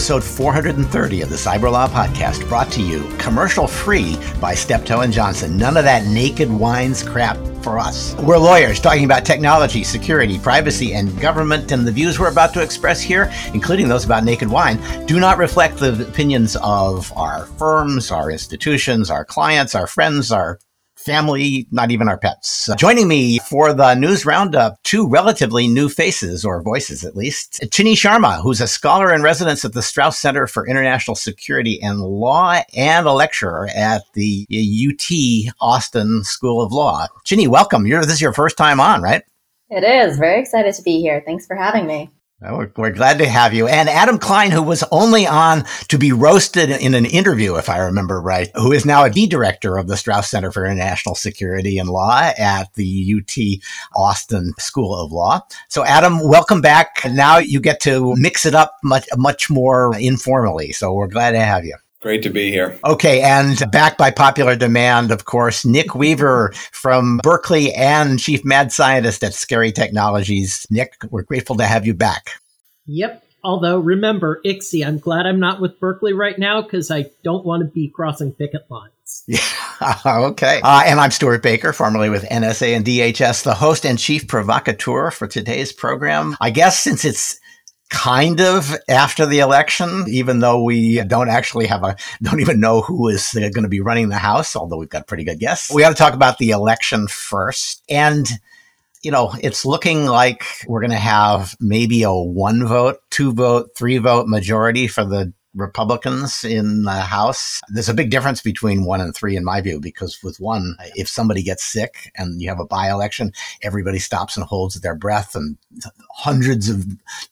episode 430 of the Cyber Law Podcast, brought to you commercial free by Steptoe and Johnson. None of that naked wines crap for us. We're lawyers talking about technology, security, privacy, and government, and the views we're about to express here, including those about naked wine, do not reflect the opinions of our firms, our institutions, our clients, our friends, our family, not even our pets. Uh, joining me for the news roundup, two relatively new faces, or voices at least. Chinny Sharma, who's a scholar in residence at the Strauss Center for International Security and Law and a lecturer at the UT Austin School of Law. Chinni, welcome. You're, this is your first time on, right? It is. Very excited to be here. Thanks for having me. We're, we're, glad to have you. And Adam Klein, who was only on to be roasted in an interview, if I remember right, who is now a D director of the Strauss Center for International Security and Law at the UT Austin School of Law. So, Adam, welcome back. Now you get to mix it up much, much more informally. So, we're glad to have you. Great to be here. Okay, and back by popular demand, of course, Nick Weaver from Berkeley and Chief Mad Scientist at Scary Technologies. Nick, we're grateful to have you back. Yep. Although, remember, ICSI, I'm glad I'm not with Berkeley right now because I don't want to be crossing picket lines. Yeah, okay. Uh, and I'm Stewart Baker, formerly with NSA and DHS, the host and chief provocateur for today's program. I guess since it's kind of after the election, even though we don't actually have a, don't even know who is uh, going to be running the House, although we've got pretty good guess. We got to talk about the election first. And, you know, it's looking like we're going to have maybe a one vote, two vote, three vote majority for the Republicans in the House. There's a big difference between one and three, in my view, because with one, if somebody gets sick and you have a by election, everybody stops and holds their breath, and hundreds of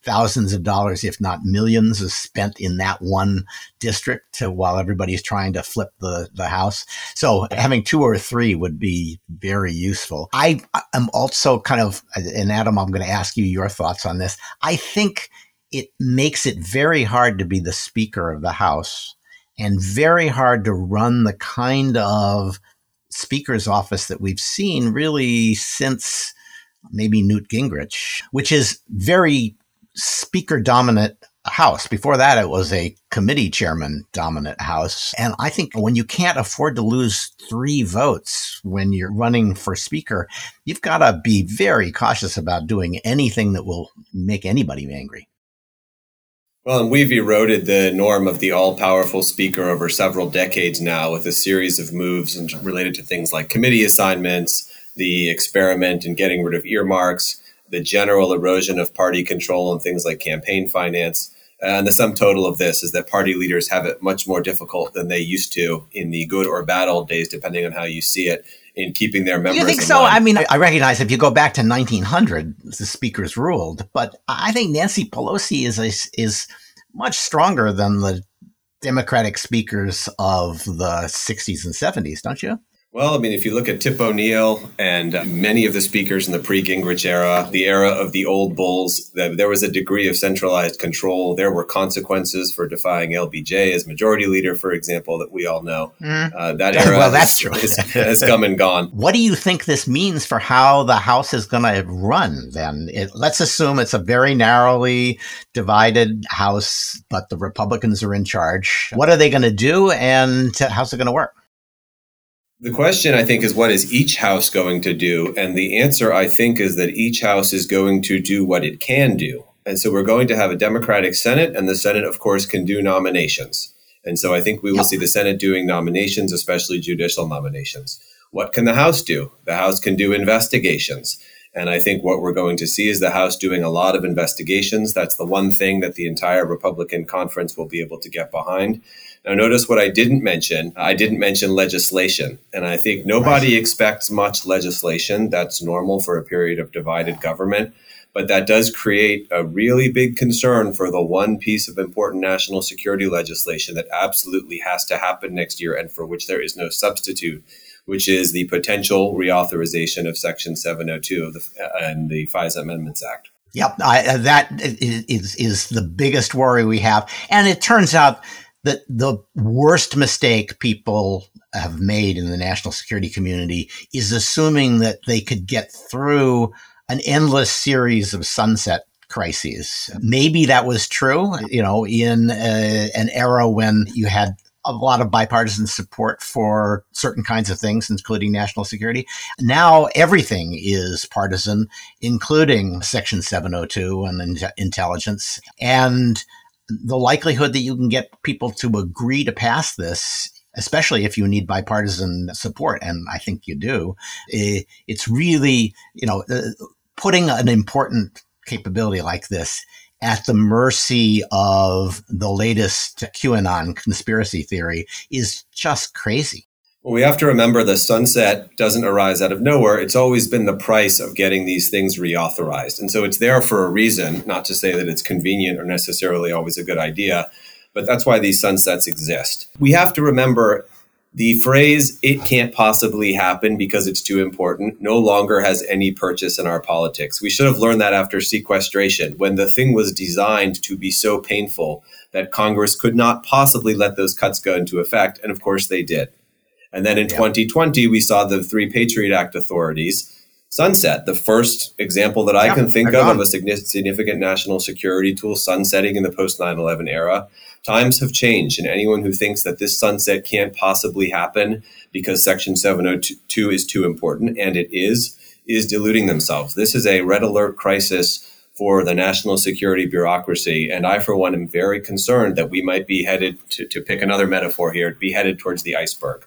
thousands of dollars, if not millions, is spent in that one district while everybody's trying to flip the, the House. So having two or three would be very useful. I am also kind of, and Adam, I'm going to ask you your thoughts on this. I think it makes it very hard to be the Speaker of the House and very hard to run the kind of Speaker's office that we've seen really since maybe Newt Gingrich, which is very Speaker dominant House. Before that, it was a committee chairman dominant House. And I think when you can't afford to lose three votes when you're running for Speaker, you've got to be very cautious about doing anything that will make anybody angry. Well, and we've eroded the norm of the all powerful speaker over several decades now with a series of moves and related to things like committee assignments, the experiment in getting rid of earmarks, the general erosion of party control and things like campaign finance. And the sum total of this is that party leaders have it much more difficult than they used to in the good or bad old days, depending on how you see it, in keeping their members. You think so? Line. I mean, I recognize if you go back to 1900, the speakers ruled, but I think Nancy Pelosi is a, is much stronger than the Democratic speakers of the 60s and 70s, don't you? Well, I mean, if you look at Tip O'Neill and many of the speakers in the pre Gingrich era, the era of the old bulls, there was a degree of centralized control. There were consequences for defying LBJ as majority leader, for example, that we all know. Mm. Uh, that era well, that's true. has, has come and gone. What do you think this means for how the House is going to run then? It, let's assume it's a very narrowly divided House, but the Republicans are in charge. What are they going to do and how's it going to work? The question, I think, is what is each house going to do? And the answer, I think, is that each house is going to do what it can do. And so we're going to have a Democratic Senate, and the Senate, of course, can do nominations. And so I think we will see the Senate doing nominations, especially judicial nominations. What can the House do? The House can do investigations. And I think what we're going to see is the House doing a lot of investigations. That's the one thing that the entire Republican conference will be able to get behind. Now, notice what I didn't mention. I didn't mention legislation. And I think nobody right. expects much legislation. That's normal for a period of divided government. But that does create a really big concern for the one piece of important national security legislation that absolutely has to happen next year and for which there is no substitute, which is the potential reauthorization of Section 702 of the, uh, and the FISA Amendments Act. Yep, I, that is, is the biggest worry we have. And it turns out that the worst mistake people have made in the national security community is assuming that they could get through an endless series of sunset crises. Maybe that was true, you know, in uh, an era when you had a lot of bipartisan support for certain kinds of things, including national security. Now everything is partisan, including Section 702 and in- intelligence. And the likelihood that you can get people to agree to pass this especially if you need bipartisan support, and I think you do, it's really, you know, uh, putting an important capability like this at the mercy of the latest QAnon conspiracy theory is just crazy. Well, we have to remember the sunset doesn't arise out of nowhere. It's always been the price of getting these things reauthorized. And so it's there for a reason, not to say that it's convenient or necessarily always a good idea, but that's why these sunsets exist. We have to remember the phrase, it can't possibly happen because it's too important, no longer has any purchase in our politics. We should have learned that after sequestration, when the thing was designed to be so painful that Congress could not possibly let those cuts go into effect. And of course they did. And then in yeah. 2020, we saw the three Patriot Act authorities sunset, the first example that I yeah, can think of of a significant national security tool sunsetting in the post 9 11 era. Times have changed, and anyone who thinks that this sunset can't possibly happen because Section 702 is too important, and it is, is deluding themselves. This is a red alert crisis for the national security bureaucracy. And I, for one, am very concerned that we might be headed, to, to pick another metaphor here, be headed towards the iceberg.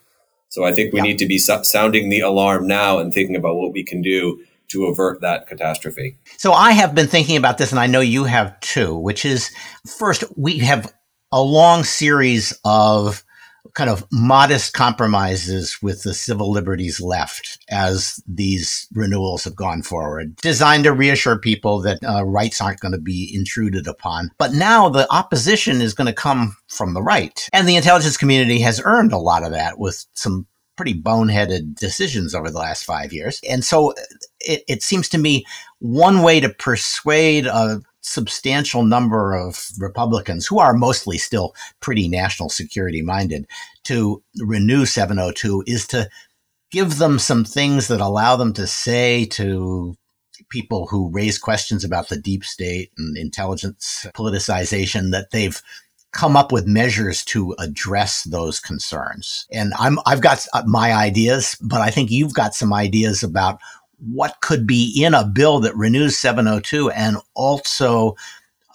So I think we yeah. need to be so- sounding the alarm now and thinking about what we can do to avert that catastrophe. So I have been thinking about this, and I know you have too, which is first, we have a long series of kind of modest compromises with the civil liberties left as these renewals have gone forward, designed to reassure people that uh, rights aren't going to be intruded upon. But now the opposition is going to come from the right. And the intelligence community has earned a lot of that with some pretty boneheaded decisions over the last five years. And so it, it seems to me one way to persuade a substantial number of Republicans who are mostly still pretty national security minded to renew 702 is to give them some things that allow them to say to people who raise questions about the deep state and intelligence politicization that they've come up with measures to address those concerns. And I'm I've got uh, my ideas, but I think you've got some ideas about what could be in a bill that renews 702 and also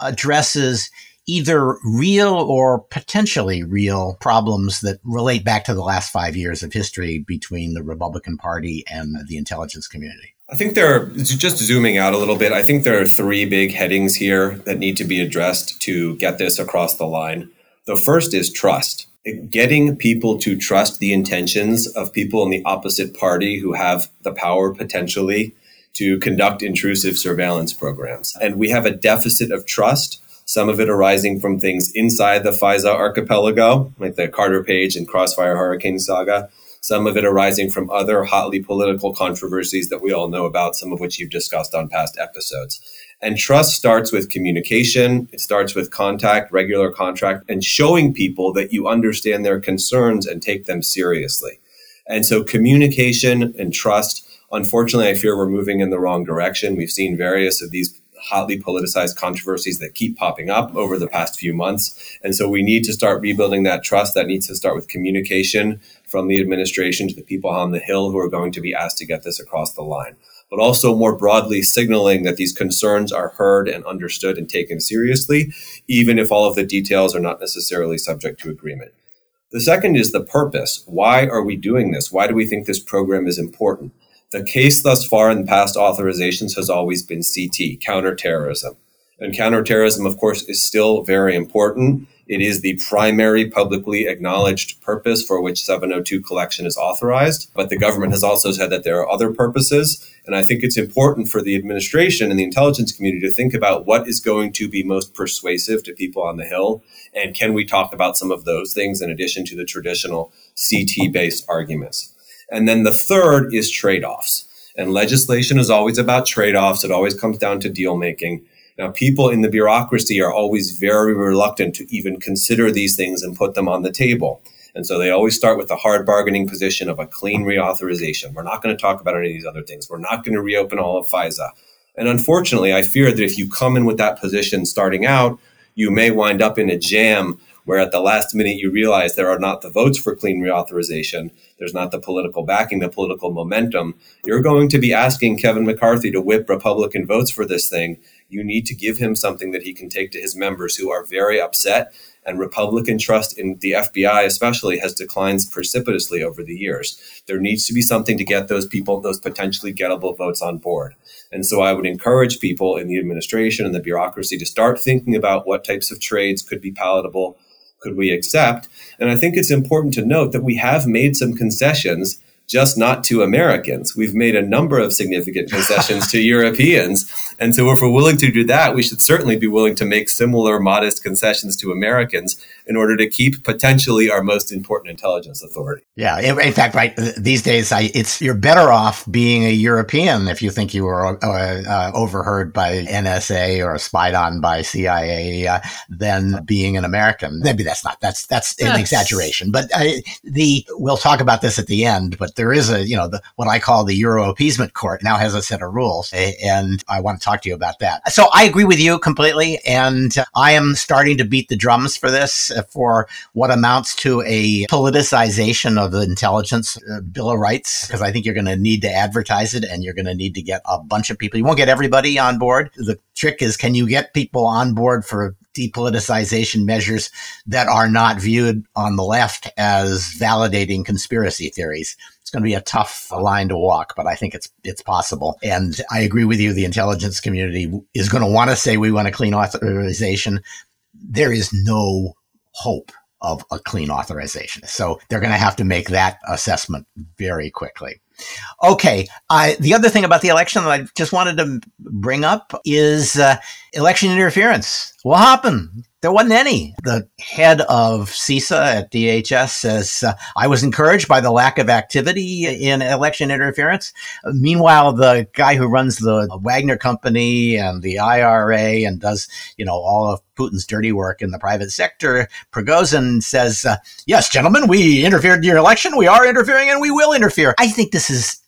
addresses either real or potentially real problems that relate back to the last five years of history between the Republican Party and the intelligence community. I think there are, just zooming out a little bit, I think there are three big headings here that need to be addressed to get this across the line. The first is trust getting people to trust the intentions of people in the opposite party who have the power potentially to conduct intrusive surveillance programs. And we have a deficit of trust, some of it arising from things inside the FISA archipelago, like the Carter Page and Crossfire Hurricane saga, some of it arising from other hotly political controversies that we all know about, some of which you've discussed on past episodes. And trust starts with communication. It starts with contact, regular contact, and showing people that you understand their concerns and take them seriously. And so communication and trust, unfortunately, I fear we're moving in the wrong direction. We've seen various of these hotly politicized controversies that keep popping up over the past few months. And so we need to start rebuilding that trust. That needs to start with communication from the administration to the people on the Hill who are going to be asked to get this across the line but also more broadly signaling that these concerns are heard and understood and taken seriously, even if all of the details are not necessarily subject to agreement. The second is the purpose. Why are we doing this? Why do we think this program is important? The case thus far in past authorizations has always been CT, counterterrorism. And counterterrorism, of course, is still very important. It is the primary publicly acknowledged purpose for which 702 collection is authorized. But the government has also said that there are other purposes. And I think it's important for the administration and the intelligence community to think about what is going to be most persuasive to people on the Hill. And can we talk about some of those things in addition to the traditional CT based arguments? And then the third is trade offs. And legislation is always about trade offs. It always comes down to deal making. Now, people in the bureaucracy are always very reluctant to even consider these things and put them on the table. And so they always start with the hard bargaining position of a clean reauthorization. We're not going to talk about any of these other things. We're not going to reopen all of FISA. And unfortunately, I fear that if you come in with that position starting out, you may wind up in a jam where at the last minute you realize there are not the votes for clean reauthorization, there's not the political backing, the political momentum. You're going to be asking Kevin McCarthy to whip Republican votes for this thing. You need to give him something that he can take to his members who are very upset and Republican trust in the FBI, especially, has declined precipitously over the years. There needs to be something to get those people, those potentially gettable votes on board. And so I would encourage people in the administration and the bureaucracy to start thinking about what types of trades could be palatable, could we accept. And I think it's important to note that we have made some concessions just not to Americans. We've made a number of significant concessions to Europeans. And so, if we're willing to do that, we should certainly be willing to make similar modest concessions to Americans in order to keep potentially our most important intelligence authority. Yeah, in, in fact, right these days, I, it's you're better off being a European if you think you were uh, uh, overheard by NSA or spied on by CIA uh, than being an American. Maybe that's not that's that's an exaggeration, but I, the we'll talk about this at the end. But there is a you know the what I call the Euro appeasement court now has a set of rules, and I want to talk to you about that. So I agree with you completely, and I am starting to beat the drums for this for what amounts to a politicization of the intelligence uh, bill of rights because I think you're going to need to advertise it and you're going to need to get a bunch of people. You won't get everybody on board. The trick is can you get people on board for depoliticization measures that are not viewed on the left as validating conspiracy theories? It's going to be a tough line to walk, but I think it's it's possible. And I agree with you. The intelligence community is going to want to say we want a clean authorization. There is no hope of a clean authorization. So they're going to have to make that assessment very quickly. Okay. I, the other thing about the election that I just wanted to bring up is uh, election interference. What happened? There wasn't any. The head of CISA at DHS says, uh, I was encouraged by the lack of activity in election interference. Meanwhile, the guy who runs the Wagner company and the IRA and does, you know, all of Putin's dirty work in the private sector, Prigozhin says, uh, yes, gentlemen, we interfered in your election. We are interfering and we will interfere. I think this is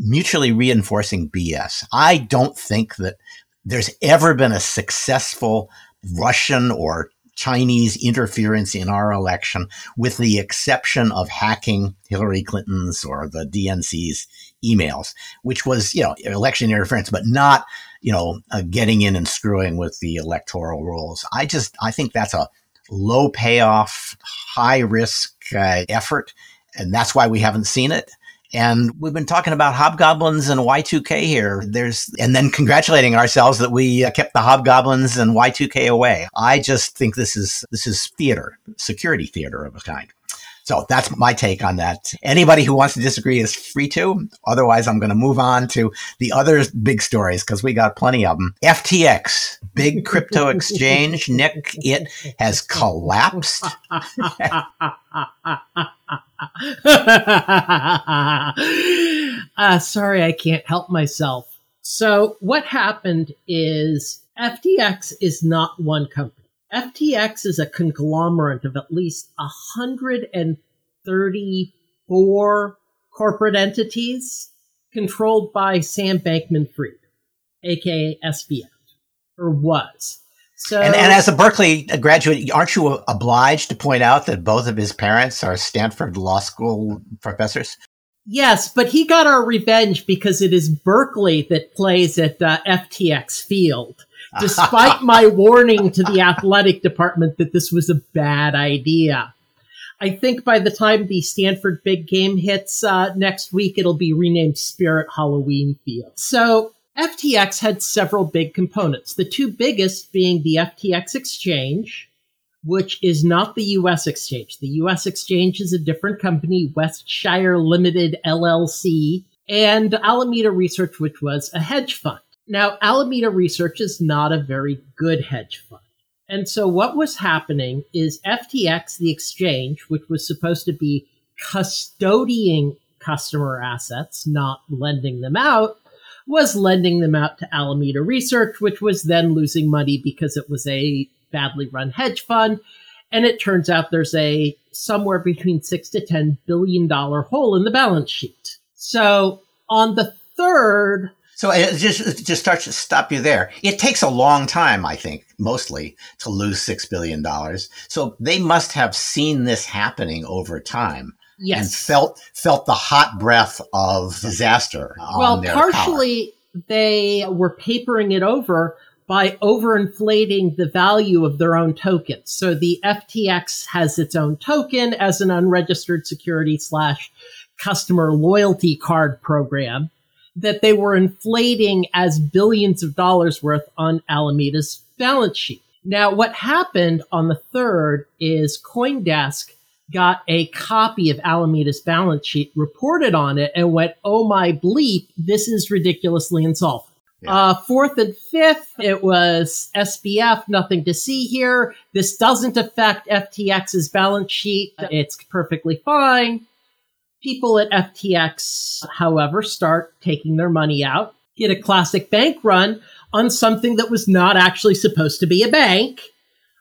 mutually reinforcing BS. I don't think that there's ever been a successful Russian or Chinese interference in our election, with the exception of hacking Hillary Clinton's or the DNC's emails, which was, you know, election interference, but not, you know, uh, getting in and screwing with the electoral rules. I just, I think that's a low payoff, high risk uh, effort. And that's why we haven't seen it. And we've been talking about hobgoblins and Y2K here. There's, and then congratulating ourselves that we uh, kept the hobgoblins and Y2K away. I just think this is, this is theater, security theater of a kind. So that's my take on that. Anybody who wants to disagree is free to. Otherwise, I'm going to move on to the other big stories because we got plenty of them. FTX, big crypto exchange. Nick, it has collapsed. uh, sorry, I can't help myself. So, what happened is FTX is not one company. FTX is a conglomerate of at least 134 corporate entities controlled by Sam Bankman Fried, aka SBF, or was. So, and, and, as a Berkeley graduate, aren't you obliged to point out that both of his parents are Stanford Law School professors? Yes, but he got our revenge because it is Berkeley that plays at uh, FTX Field. Despite my warning to the athletic department that this was a bad idea. I think by the time the Stanford big game hits uh, next week, it'll be renamed Spirit Halloween Field. So FTX had several big components, the two biggest being the FTX exchange, which is not the US exchange. The US exchange is a different company, Westshire Limited LLC, and Alameda Research, which was a hedge fund. Now, Alameda Research is not a very good hedge fund. And so what was happening is FTX, the exchange, which was supposed to be custodying customer assets, not lending them out, was lending them out to Alameda Research, which was then losing money because it was a badly run hedge fund. And it turns out there's a somewhere between six to ten billion dollar hole in the balance sheet. So on the third So it just it just starts to stop you there. It takes a long time, I think, mostly to lose six billion dollars. So they must have seen this happening over time Yes. and felt felt the hot breath of disaster. on well, partially they were papering it over by overinflating the value of their own tokens. So the FTX has its own token as an unregistered security slash customer loyalty card program that they were inflating as billions of dollars worth on Alameda's balance sheet. Now, what happened on the third is Coindesk got a copy of Alameda's balance sheet, reported on it, and went, oh my bleep, this is ridiculously insolvent. Yeah. Uh, fourth and fifth, it was SBF, nothing to see here. This doesn't affect FTX's balance sheet. It's perfectly fine. People at FTX, however, start taking their money out, get a classic bank run on something that was not actually supposed to be a bank,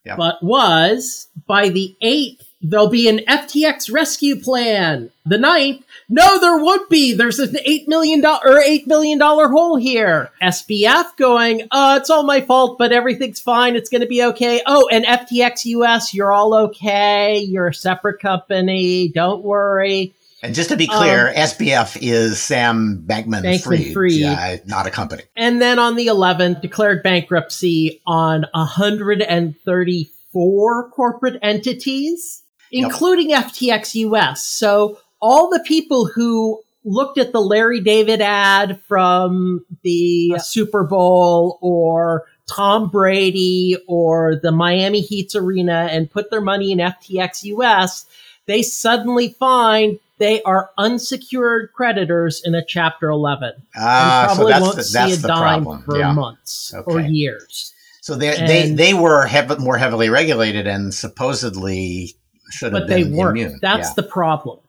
Yeah. but was by the eighth, there'll be an FTX rescue plan. The ninth, no, there won't be. There's an eight million dollar or eight million dollar hole here. SBF going, uh, it's all my fault, but everything's fine. It's going to be okay. Oh, and FTX US, you're all okay. You're a separate company. Don't worry. And just to be clear, SBF is Sam Bankman, Um, Bankman-Fried. Yeah, not a company. And then on the 11th, declared bankruptcy on 134 corporate entities, Yep. including FTX US. So all the people who looked at the Larry David ad from the Super Bowl or Tom Brady or the Miami Heat's arena and put their money in FTX US, they suddenly find they are unsecured creditors in a Chapter 11 Ah, and so probably that's won't the, see a dime problem. for yeah. months or years. So they they they were hev- more heavily regulated and supposedly should have But they been weren't. immune. That's Yeah. the problem.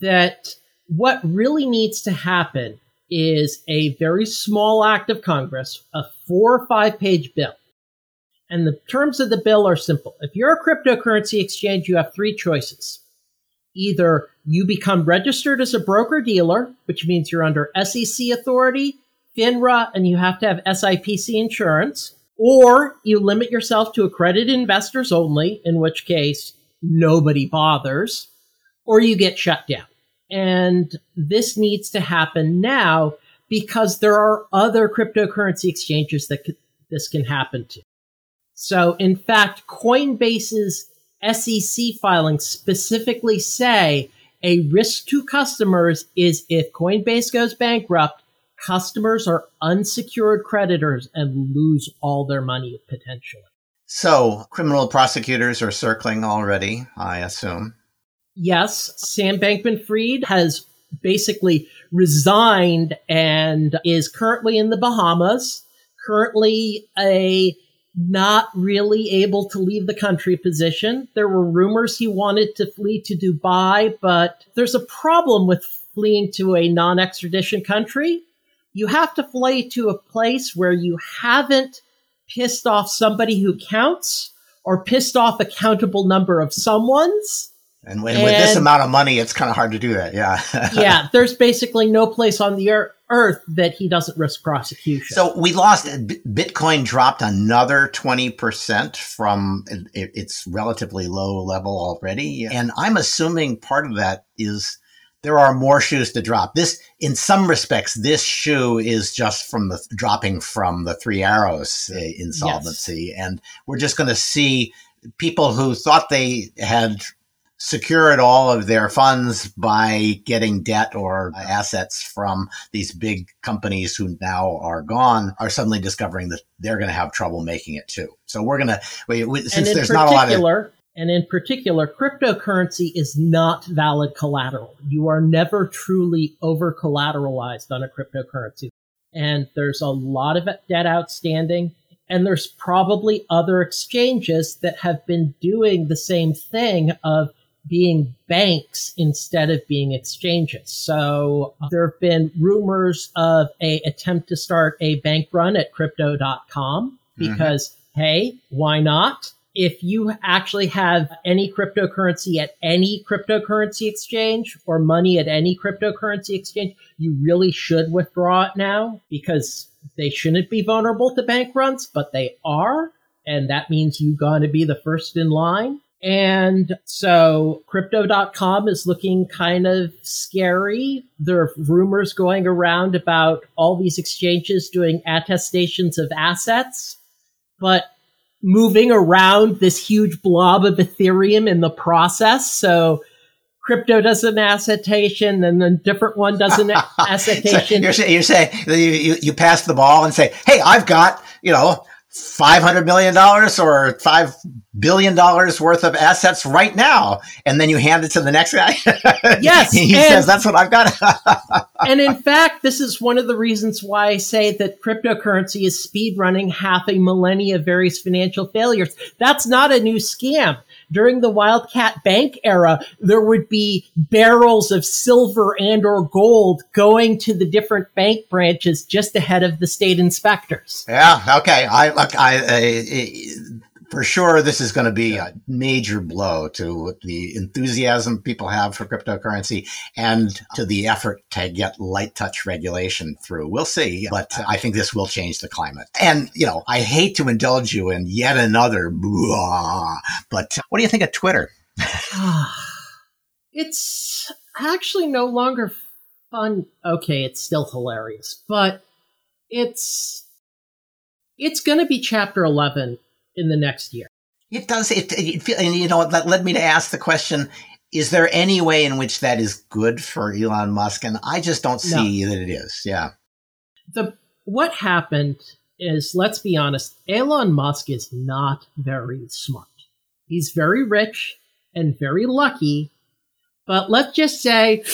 That what really needs to happen is a very small act of Congress, a four or five page bill. And the terms of the bill are simple. If you're a cryptocurrency exchange, you have three choices. Either you become registered as a broker dealer, which means you're under SEC authority, FINRA, and you have to have SIPC insurance, or you limit yourself to accredited investors only, in which case nobody bothers, or you get shut down. And this needs to happen now because there are other cryptocurrency exchanges that this can happen to. So, in fact, Coinbase's SEC filings specifically say a risk to customers is if Coinbase goes bankrupt, customers are unsecured creditors and lose all their money potentially. So criminal prosecutors are circling already, I assume. Yes, Sam Bankman Fried has basically resigned and is currently in the Bahamas, currently a not really able to leave the country position. There were rumors he wanted to flee to Dubai, but there's a problem with fleeing to a non extradition country. You have to flee to a place where you haven't pissed off somebody who counts or pissed off a countable number of someone's. And, when, with this amount of money, it's kind of hard to do that. Yeah. yeah, there's basically no place on the ear- earth that he doesn't risk prosecution. So we lost. Bitcoin dropped another twenty percent from its relatively low level already, and I'm assuming part of that is there are more shoes to drop. This, in some respects, this shoe is just from the dropping from the Three Arrows uh, insolvency, and we're just going to see people who thought they had secured all of their funds by getting debt or assets from these big companies who now are gone are suddenly discovering that they're going to have trouble making it too. So we're going to, since in there's not a lot of, and in particular, cryptocurrency is not valid collateral. You are never truly over collateralized on a cryptocurrency. And there's a lot of debt outstanding. And there's probably other exchanges that have been doing the same thing of being banks instead of being exchanges. So uh, there have been rumors of a attempt to start a bank run at crypto.com because hey, why not? if you actually have any cryptocurrency at any cryptocurrency exchange or money at any cryptocurrency exchange, you really should withdraw it now because they shouldn't be vulnerable to bank runs, but they are. And that means you got to be the first in line. And so crypto.com is looking kind of scary. There are rumors going around about all these exchanges doing attestations of assets, but moving around this huge blob of Ethereum in the process. So crypto does an attestation and then different one does an attestation. so you're, you're saying you, you, you pass the ball and say, Hey, I've got, you know, $500 million or $5 billion dollars worth of assets right now. And then you hand it to the next guy. Yes. he says, that's what I've got. and in fact, this is one of the reasons why I say that cryptocurrency is speed running half a millennia of various financial failures. That's not a new scam during the Wildcat Bank era, there would be barrels of silver and or gold going to the different bank branches just ahead of the state inspectors. Yeah. Okay. I look. I, I for sure this is going to be a major blow to the enthusiasm people have for cryptocurrency and to the effort to get light touch regulation through. We'll see, but I think this will change the climate. And, you know, I hate to indulge you in yet another, blah, but what do you think of Twitter? it's actually no longer fun. Okay, it's still hilarious, but it's it's going to be chapter 11 in the next year. It does. It, it feel, and you know that led me to ask the question: Is there any way in which that is good for Elon Musk? And I just don't see no. that it is. Yeah. The what happened is, let's be honest, Elon Musk is not very smart. He's very rich and very lucky, but let's just say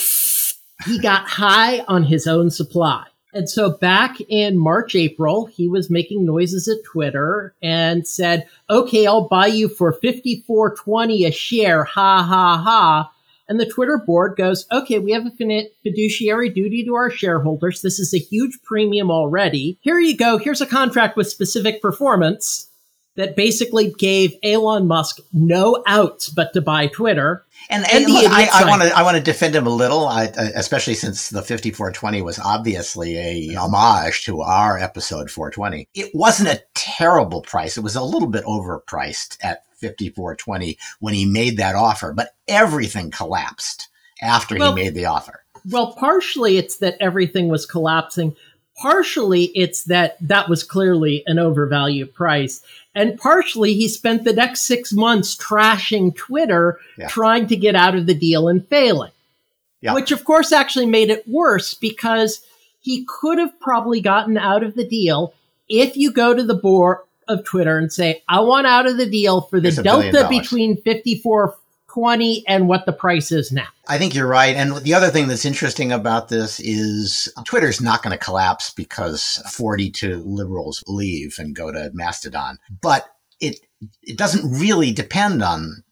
he got high on his own supply. And so back in March, April, he was making noises at Twitter and said, okay, I'll buy you for 54.20 a share. Ha ha ha. And the Twitter board goes, okay, we have a fiduciary duty to our shareholders. This is a huge premium already. Here you go. Here's a contract with specific performance that basically gave Elon Musk no outs but to buy Twitter. And, and, and look, I want to I want to defend him a little, I, especially since the 5420 was obviously a homage to our episode 420. It wasn't a terrible price; it was a little bit overpriced at 5420 when he made that offer, but everything collapsed after well, he made the offer. Well, partially it's that everything was collapsing. Partially it's that that was clearly an overvalued price. And partially, he spent the next six months trashing Twitter, yeah. trying to get out of the deal and failing. Yeah. Which, of course, actually made it worse because he could have probably gotten out of the deal if you go to the board of Twitter and say, I want out of the deal for the delta between 54 20 and what the price is now. I think you're right. And the other thing that's interesting about this is Twitter's not going to collapse because 42 liberals leave and go to Mastodon. But it it doesn't really depend on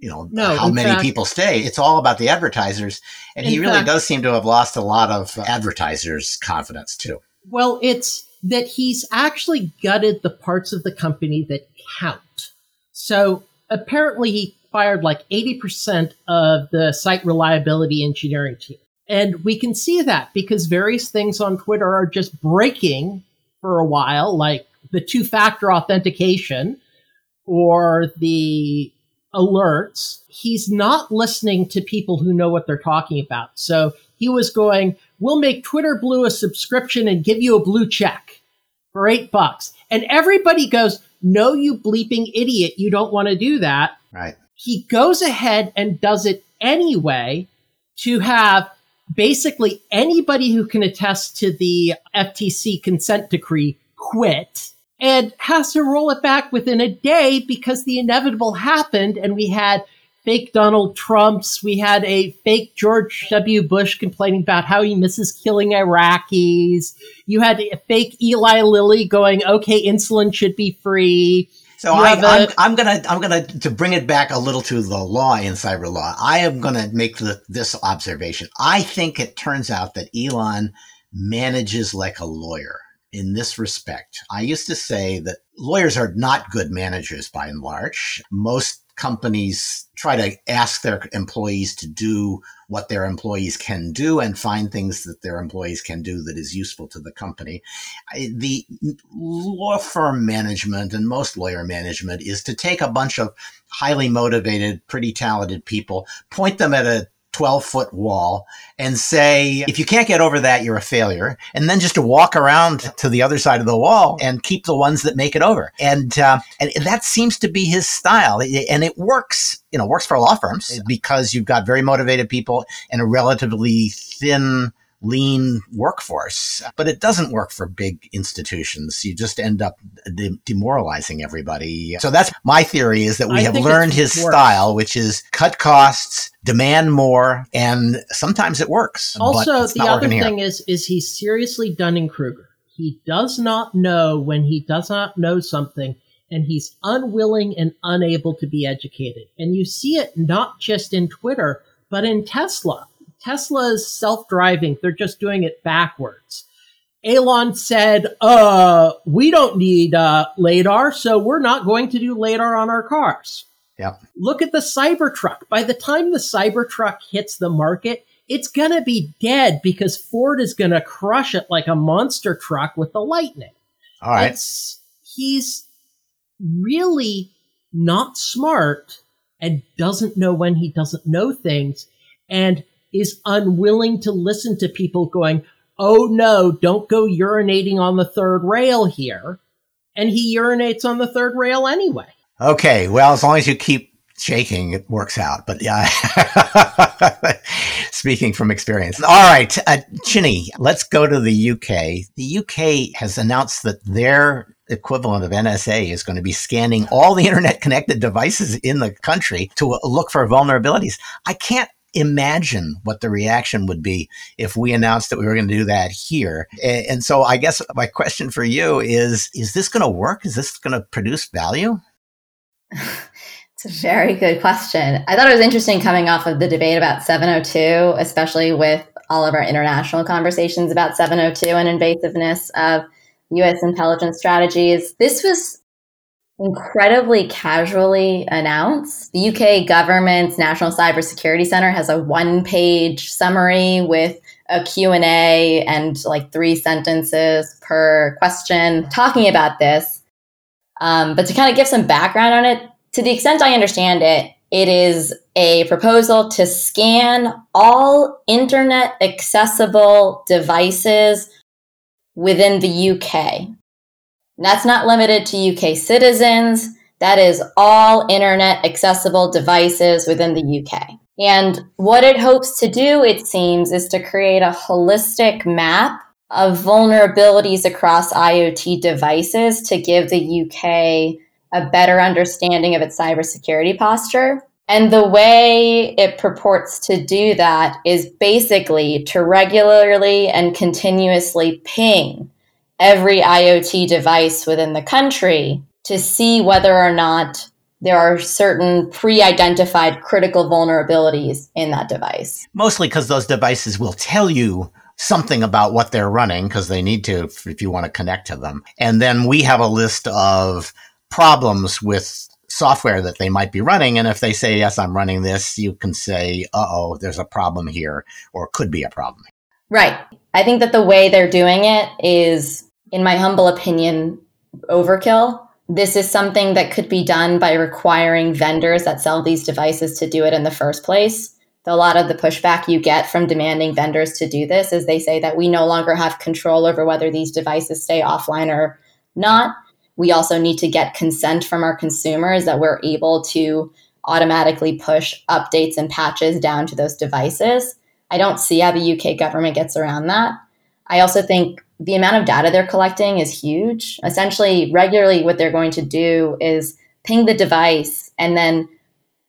you know no, how many fact, people stay. It's all about the advertisers, and he really fact, does seem to have lost a lot of advertisers' confidence too. Well, it's that he's actually gutted the parts of the company that count. So apparently, he fired like 80% of the site reliability engineering team. And we can see that because various things on Twitter are just breaking for a while, like the two factor authentication or the alerts. He's not listening to people who know what they're talking about. So he was going, We'll make Twitter Blue a subscription and give you a blue check for eight bucks. And everybody goes, No, you bleeping idiot. You don't want to do that. Right he goes ahead and does it anyway to have basically anybody who can attest to the FTC consent decree quit and has to roll it back within a day because the inevitable happened and we had fake Donald Trumps. We had a fake George W. Bush complaining about how he misses killing Iraqis. You had a fake Eli Lilly going, okay, insulin should be free. So I, am I'm, I'm gonna I'm gonna to bring it back a little to the law in cyber law. I am gonna make the, this observation. I think it turns out that Elon manages like a lawyer. in this respect. I used to say that lawyers are not good managers by and large. Most companies try to ask their employees to do what their employees can do and find things that their employees can do that is useful to the company. The law firm management and most lawyer management is to take a bunch of highly motivated, pretty talented people, point them at a 12 foot wall and say, if you can't get over that, you're a failure. And then just to walk around to the other side of the wall and keep the ones that make it over. And, uh, and that seems to be his style. And it works, you know, works for law firms because you've got very motivated people and a relatively thin lean workforce, but it doesn't work for big institutions. You just end up de- demoralizing everybody. So that's my theory is that we I have learned his style, which is cut costs, demand more, and sometimes it works. Also, the other thing here. is, is he's seriously Dunning-Kruger. He does not know when he does not know something and he's unwilling and unable to be educated. And you see it not just in Twitter, but in Tesla Tesla is self-driving. They're just doing it backwards. Elon said, uh, we don't need uh, LiDAR, so we're not going to do LiDAR on our cars. Yep. Look at the Cybertruck. By the time the Cybertruck hits the market, it's going to be dead because Ford is going to crush it like a monster truck with the Lightning. All right. It's, he's really not smart and doesn't know when he doesn't know things. And is unwilling to listen to people going, oh no, don't go urinating on the third rail here. And he urinates on the third rail anyway. Okay, well, as long as you keep shaking, it works out. But yeah, speaking from experience. All right, uh, Chinny, let's go to the UK. The UK has announced that their equivalent of NSA is going to be scanning all the internet connected devices in the country to look for vulnerabilities. I can't imagine what the reaction would be if we announced that we were going to do that here. And so I guess my question for you is is this going to work? Is this going to produce value? It's a very good question. I thought it was interesting coming off of the debate about 702, especially with all of our international conversations about 702 and invasiveness of US intelligence strategies. This was incredibly casually announced. The UK government's National Cybersecurity Center has a one-page summary with a Q&A and like three sentences per question talking about this. Um, but to kind of give some background on it, to the extent I understand it, it is a proposal to scan all internet accessible devices within the UK. That's not limited to UK citizens. That is all internet accessible devices within the UK. And what it hopes to do, it seems, is to create a holistic map of vulnerabilities across IoT devices to give the UK a better understanding of its cybersecurity posture. And the way it purports to do that is basically to regularly and continuously ping every IoT device within the country to see whether or not there are certain pre identified critical vulnerabilities in that device. Mostly because those devices will tell you something about what they're running because they need to if you want to connect to them. And then we have a list of problems with software that they might be running. And if they say, yes, I'm running this, you can say, uh oh, there's a problem here or could be a problem. Right. I think that the way they're doing it is in my humble opinion, overkill. This is something that could be done by requiring vendors that sell these devices to do it in the first place. A lot of the pushback you get from demanding vendors to do this is they say that we no longer have control over whether these devices stay offline or not. We also need to get consent from our consumers that we're able to automatically push updates and patches down to those devices. I don't see how the UK government gets around that. I also think the amount of data they're collecting is huge. Essentially, regularly, what they're going to do is ping the device and then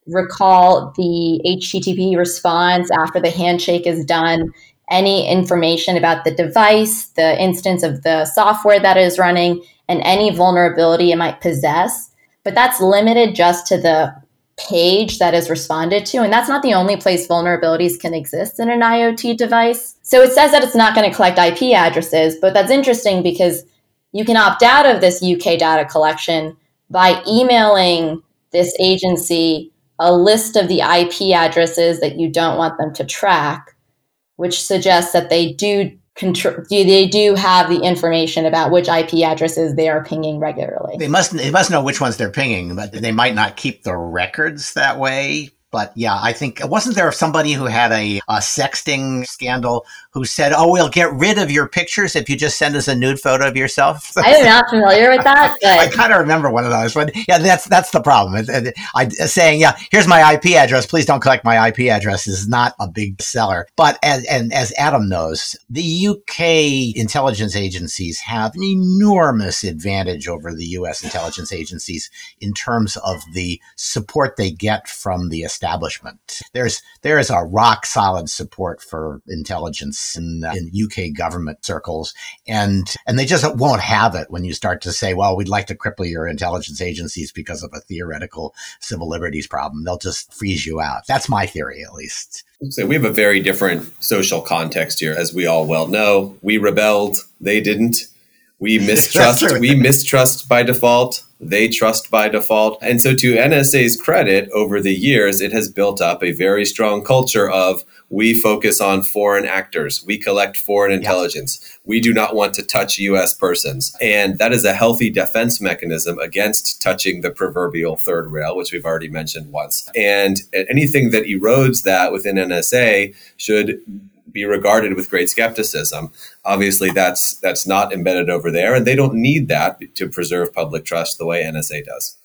recall the HTTP response after the handshake is done, any information about the device, the instance of the software that is running, and any vulnerability it might possess. But that's limited just to the page that is responded to. And that's not the only place vulnerabilities can exist in an IoT device. So it says that it's not going to collect IP addresses, but that's interesting because you can opt out of this UK data collection by emailing this agency a list of the IP addresses that you don't want them to track, which suggests that they do control they do have the information about which IP addresses they are pinging regularly. They must they must know which ones they're pinging, but they might not keep the records that way. But yeah, I think wasn't there somebody who had a, a, sexting scandal who said, "Oh, we'll get rid of your pictures if you just send us a nude photo of yourself." I am not familiar with that. But... I kind of remember one of those. But yeah, that's that's the problem. I saying, "Yeah, here's my IP address. Please don't collect my IP address." Is not a big seller. But as and as Adam knows, the UK intelligence agencies have an enormous advantage over the U.S. intelligence agencies in terms of the support they get from the establishment. There's there is a rock solid support for intelligence Uh, in, in UK government circles, and and they just won't have it when you start to say, well, we'd like to cripple your intelligence agencies because of a theoretical civil liberties problem. They'll just freeze you out. That's my theory, at least. So we have a very different social context here, as we all well know. We rebelled; they didn't. We mistrust. we mistrust by default. They trust by default. And so, to NSA's credit, over the years, it has built up a very strong culture of we focus on foreign actors. We collect foreign intelligence. Yeah. We do not want to touch US persons. And that is a healthy defense mechanism against touching the proverbial third rail, which we've already mentioned once. And anything that erodes that within NSA should be regarded with great skepticism. Obviously, that's that's not embedded over there, and they don't need that to preserve public trust the way NSA does.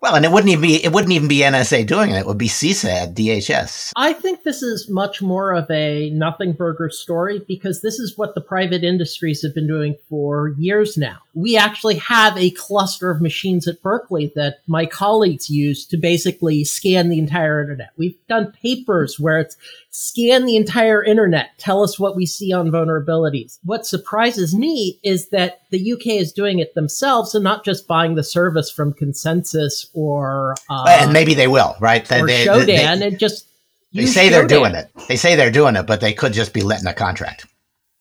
Well, and it wouldn't even be it wouldn't even be NSA doing it. It would be CISA at DHS. I think this is much more of a nothing burger story because this is what the private industries have been doing for years now. We actually have a cluster of machines at Berkeley that my colleagues use to basically scan the entire internet. We've done papers where it's scan the entire internet, tell us what we see on vulnerabilities. What surprises me is that the UK is doing it themselves and not just buying the service from Censys or uh, and maybe they will, right? They, or they, Shodan they, and just they say Shodan. they're doing it. They say they're doing it, but they could just be letting a contract.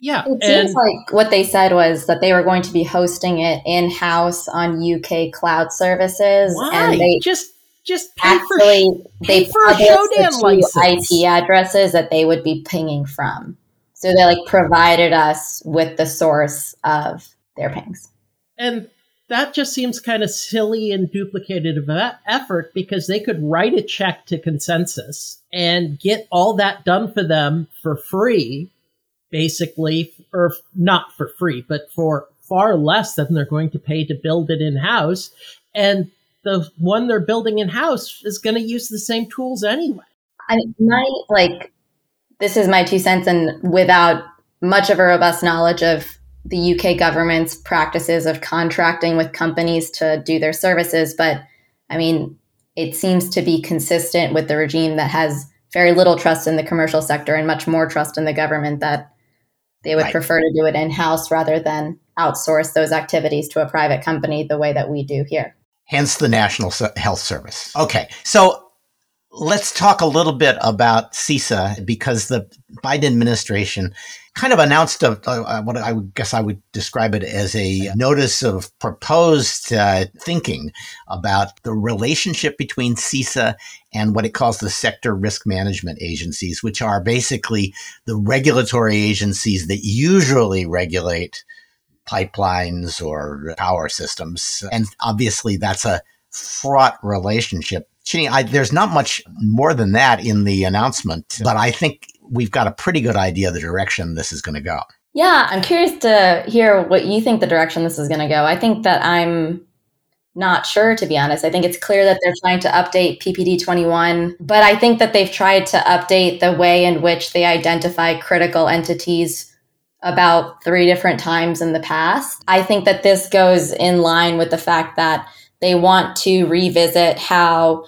Yeah, it seems like what they said was that they were going to be hosting it in house on UK cloud services, Why? and they just just pay actually for, they for Shodan license. IP addresses that they would be pinging from. So they like provided us with the source of their pings. And that just seems kind of silly and duplicated of that effort because they could write a check to Censys and get all that done for them for free, basically, or not for free, but for far less than they're going to pay to build it in house. And the one they're building in house is going to use the same tools anyway. I my like, this is my two cents, and without much of a robust knowledge of the UK government's practices of contracting with companies to do their services. But I mean, it seems to be consistent with the regime that has very little trust in the commercial sector and much more trust in the government that they would right. prefer to do it in house rather than outsource those activities to a private company the way that we do here. Hence the National Health Service. Okay. So let's talk a little bit about CISA because the Biden administration kind of announced a, a, what I would guess I would describe it as a notice of proposed uh, thinking about the relationship between CISA and what it calls the sector risk management agencies, which are basically the regulatory agencies that usually regulate pipelines or power systems. And obviously that's a fraught relationship. Chinny, I, there's not much more than that in the announcement, but I think we've got a pretty good idea of the direction this is going to go. Yeah, I'm curious to hear what you think the direction this is going to go. I think that I'm not sure, to be honest. I think it's clear that they're trying to update PPD 21, but I think that they've tried to update the way in which they identify critical entities about three different times in the past. I think that this goes in line with the fact that they want to revisit how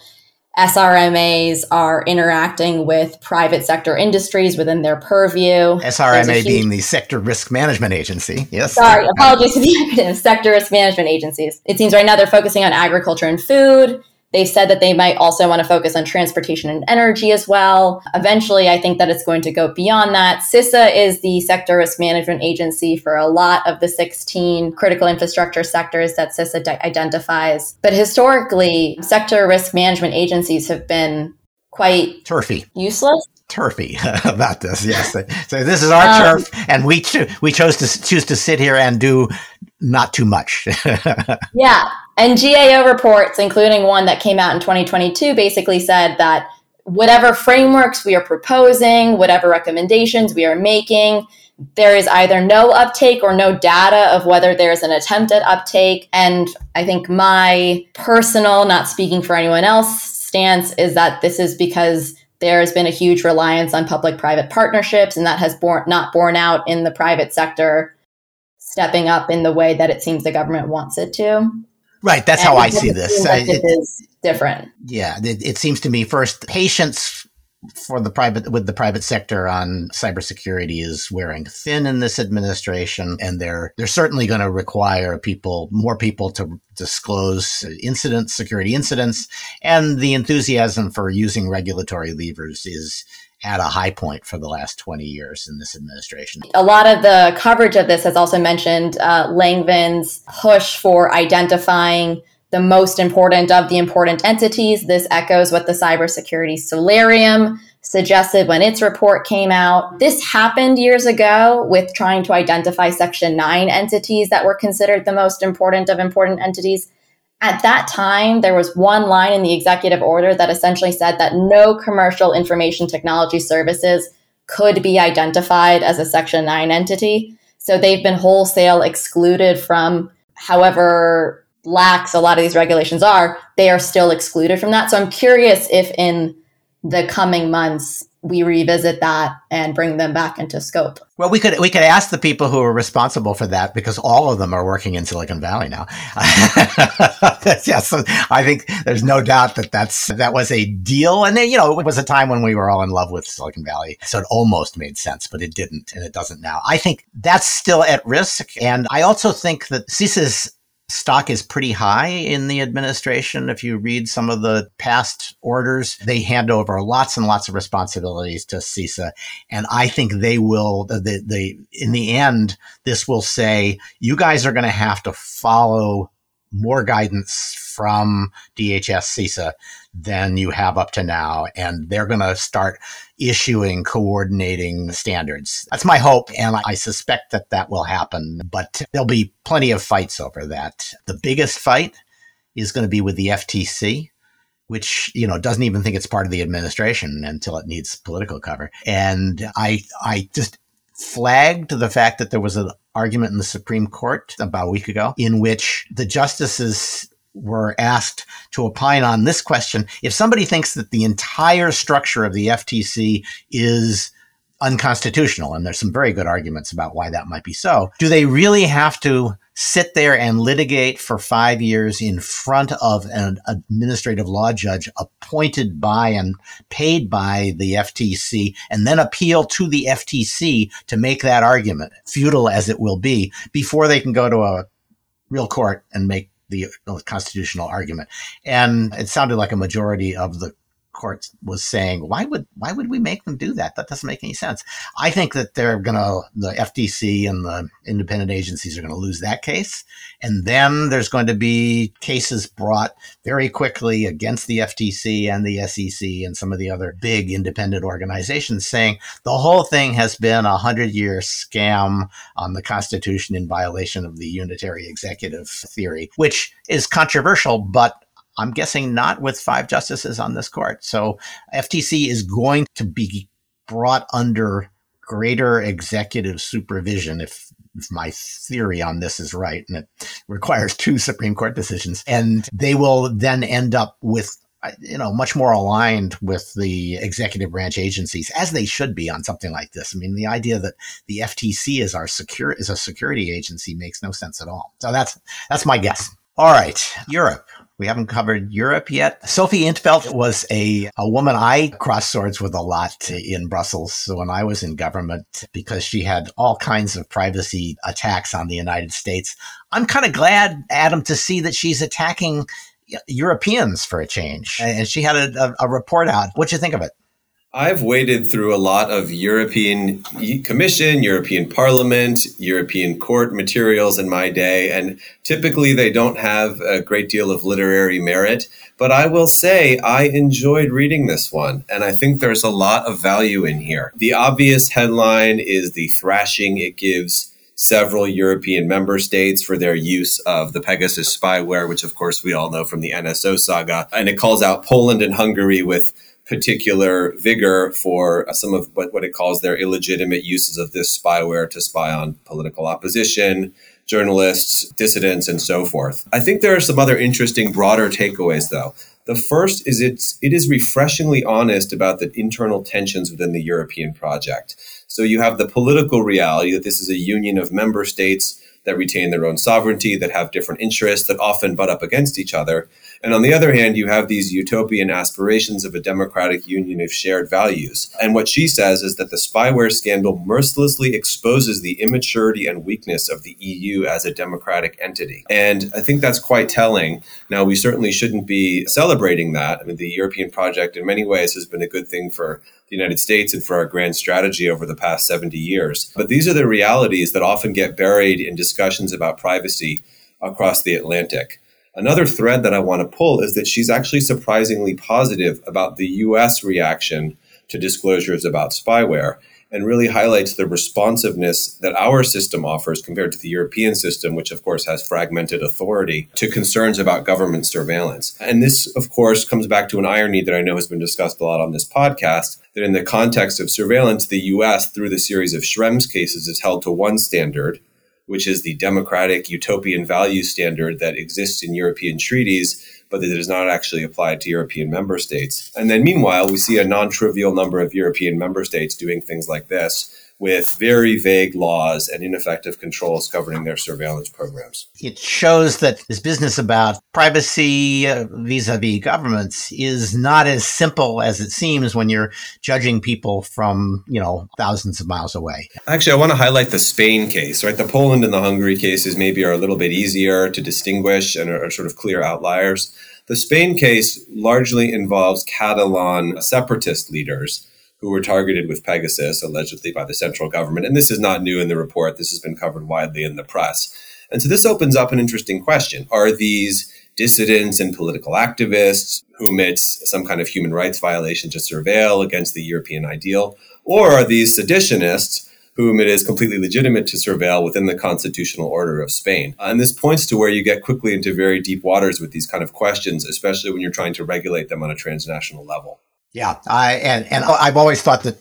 SRMAs are interacting with private sector industries within their purview. SRMA huge, being the Sector Risk Management Agency. Yes. Sorry, apologies to the acronym, Sector Risk Management Agencies. It seems right now they're focusing on agriculture and food. They said that they might also want to focus on transportation and energy as well. Eventually, I think that it's going to go beyond that. CISA is the sector risk management agency for a lot of the 16 critical infrastructure sectors that CISA de- identifies. But historically, sector risk management agencies have been quite turfy, useless turfy about this. Yes, so this is our um, turf, and we cho- we chose to choose to sit here and do not too much. yeah, and GAO reports, including one that came out in 2022, basically said that whatever frameworks we are proposing, whatever recommendations we are making, there is either no uptake or no data of whether there's an attempt at uptake. And I think my personal, not speaking for anyone else, stance is that this is because there has been a huge reliance on public private partnerships, and that has borne, not borne out in the private sector stepping up in the way that it seems the government wants it to. Right. That's and how I see this. Like it is different. Yeah. It, it, seems to me first patience for the private with the private sector on cybersecurity is wearing thin in this administration, and they're they're certainly going to require people more people to disclose incidents, security incidents, and the enthusiasm for using regulatory levers is at a high point for the last 20 years in this administration. A lot of the coverage of this has also mentioned uh, Langevin push for identifying the most important of the important entities. This echoes what the cybersecurity solarium suggested when its report came out. This happened years ago with trying to identify Section 9 entities that were considered the most important of important entities. At that time, there was one line in the executive order that essentially said that no commercial information technology services could be identified as a Section 9 entity. So they've been wholesale excluded from however lax a lot of these regulations are, they are still excluded from that. So I'm curious if in the coming months we revisit that and bring them back into scope. Well, we could we could ask the people who are responsible for that because all of them are working in Silicon Valley now. yes, so I think there's no doubt that that's that was a deal, and then, you know it was a time when we were all in love with Silicon Valley, so it almost made sense, but it didn't, and it doesn't now. I think that's still at risk, and I also think that CISA's stock is pretty high in the administration. If you read some of the past orders, they hand over lots and lots of responsibilities to CISA. And I think they will, the, the, in the end, this will say, you guys are going to have to follow more guidance from DHS CISA than you have up to now. And they're going to start issuing coordinating standards. That's my hope. And I suspect that that will happen, but there'll be plenty of fights over that. The biggest fight is going to be with the FTC. Which you know doesn't even think it's part of the administration until it needs political cover, and I I just flagged the fact that there was an argument in the Supreme Court about a week ago in which the justices were asked to opine on this question. If somebody thinks that the entire structure of the FTC is unconstitutional, and there's some very good arguments about why that might be so, do they really have to sit there and litigate for five years in front of an administrative law judge appointed by and paid by the FTC and then appeal to the FTC to make that argument, futile as it will be, before they can go to a real court and make the constitutional argument. And it sounded like a majority of the court was saying, why would why would we make them do that? That doesn't make any sense. I think that they're gonna the FTC and the independent agencies are gonna lose that case, and then there's going to be cases brought very quickly against the FTC and the SEC and some of the other big independent organizations saying the whole thing has been a hundred year scam on the Constitution in violation of the unitary executive theory, which is controversial, but I'm guessing not with five justices on this court. So FTC is going to be brought under greater executive supervision if, if my theory on this is right and it requires two Supreme Court decisions and they will then end up with you know much more aligned with the executive branch agencies as they should be on something like this. I mean the idea that the FTC is our secure is a security agency makes no sense at all. So that's that's my guess. All right, Europe. We haven't covered Europe yet. Sophie in 't Veld was a, a woman I crossed swords with a lot in Brussels when I was in government because she had all kinds of privacy attacks on the United States. I'm kind of glad, Adam, to see that she's attacking Europeans for a change. And she had a, a, a report out. What'd you think of it? I've waded through a lot of European Commission, European Parliament, European Court materials in my day, and typically they don't have a great deal of literary merit. But I will say I enjoyed reading this one, and I think there's a lot of value in here. The obvious headline is the thrashing it gives several European member states for their use of the Pegasus spyware, which of course we all know from the NSO saga. And it calls out Poland and Hungary with particular vigor for uh, some of what, what it calls their illegitimate uses of this spyware to spy on political opposition, journalists, dissidents, and so forth. I think there are some other interesting, broader takeaways, though. The first is it's it is refreshingly honest about the internal tensions within the European project. So you have the political reality that this is a union of member states that retain their own sovereignty, that have different interests, that often butt up against each other. And on the other hand, you have these utopian aspirations of a democratic union of shared values. And what she says is that the spyware scandal mercilessly exposes the immaturity and weakness of the EU as a democratic entity. And I think that's quite telling. Now, we certainly shouldn't be celebrating that. I mean, the European project in many ways has been a good thing for the United States and for our grand strategy over the past 70 years. But these are the realities that often get buried in discussions about privacy across the Atlantic. Another thread that I want to pull is that she's actually surprisingly positive about the US reaction to disclosures about spyware and really highlights the responsiveness that our system offers compared to the European system, which of course has fragmented authority, to concerns about government surveillance. And this, of course, comes back to an irony that I know has been discussed a lot on this podcast that in the context of surveillance, the US, through the series of Schrems cases, is held to one standard which is the democratic utopian value standard that exists in European treaties, but that is not actually applied to European member states. And then meanwhile, we see a non trivial number of European member states doing things like this with very vague laws and ineffective controls governing their surveillance programs. It shows that this business about privacy vis a vis governments is not as simple as it seems when you're judging people from, you know, thousands of miles away. Actually, I want to highlight the Spain case, right? The Poland and the Hungary cases maybe are a little bit easier to distinguish and are, are sort of clear outliers. The Spain case largely involves Catalan separatist leaders who were targeted with Pegasus, allegedly by the central government. And this is not new in the report. This has been covered widely in the press. And so this opens up an interesting question. Are these dissidents and political activists whom it's some kind of human rights violation to surveil against the European ideal? Or are these seditionists whom it is completely legitimate to surveil within the constitutional order of Spain? And this points to where you get quickly into very deep waters with these kind of questions, especially when you're trying to regulate them on a transnational level. Yeah, I and and I've always thought that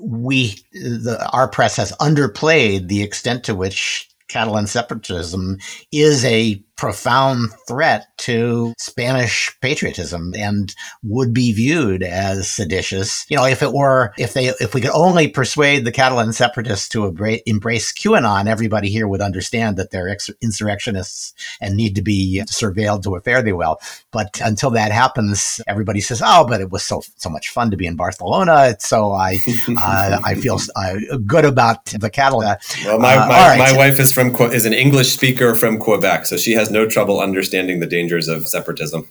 we the our press has underplayed the extent to which Catalan separatism is a profound threat to Spanish patriotism and would be viewed as seditious. You know, if it were, if they, if we could only persuade the Catalan separatists to embrace QAnon, everybody here would understand that they're insurrectionists and need to be surveilled to a fare thee well. But until that happens, everybody says, "Oh, but it was so so much fun to be in Barcelona." So I uh, I feel uh, good about the Catalan. Well, my uh, my, right. my wife is from is an English speaker from Quebec, so she has has no trouble understanding the dangers of separatism.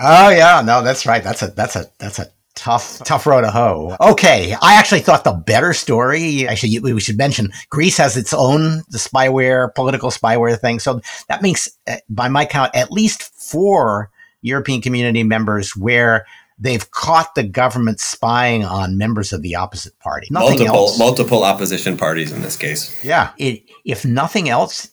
Oh yeah, no, that's right. That's a that's a that's a tough tough road to hoe. Okay, I actually thought the better story. Actually, we should mention Greece has its own the spyware, political spyware thing. So that makes, uh, by my count, at least four European Community members where they've caught the government spying on members of the opposite party. Nothing multiple else. multiple opposition parties in this case. Yeah, it, if nothing else,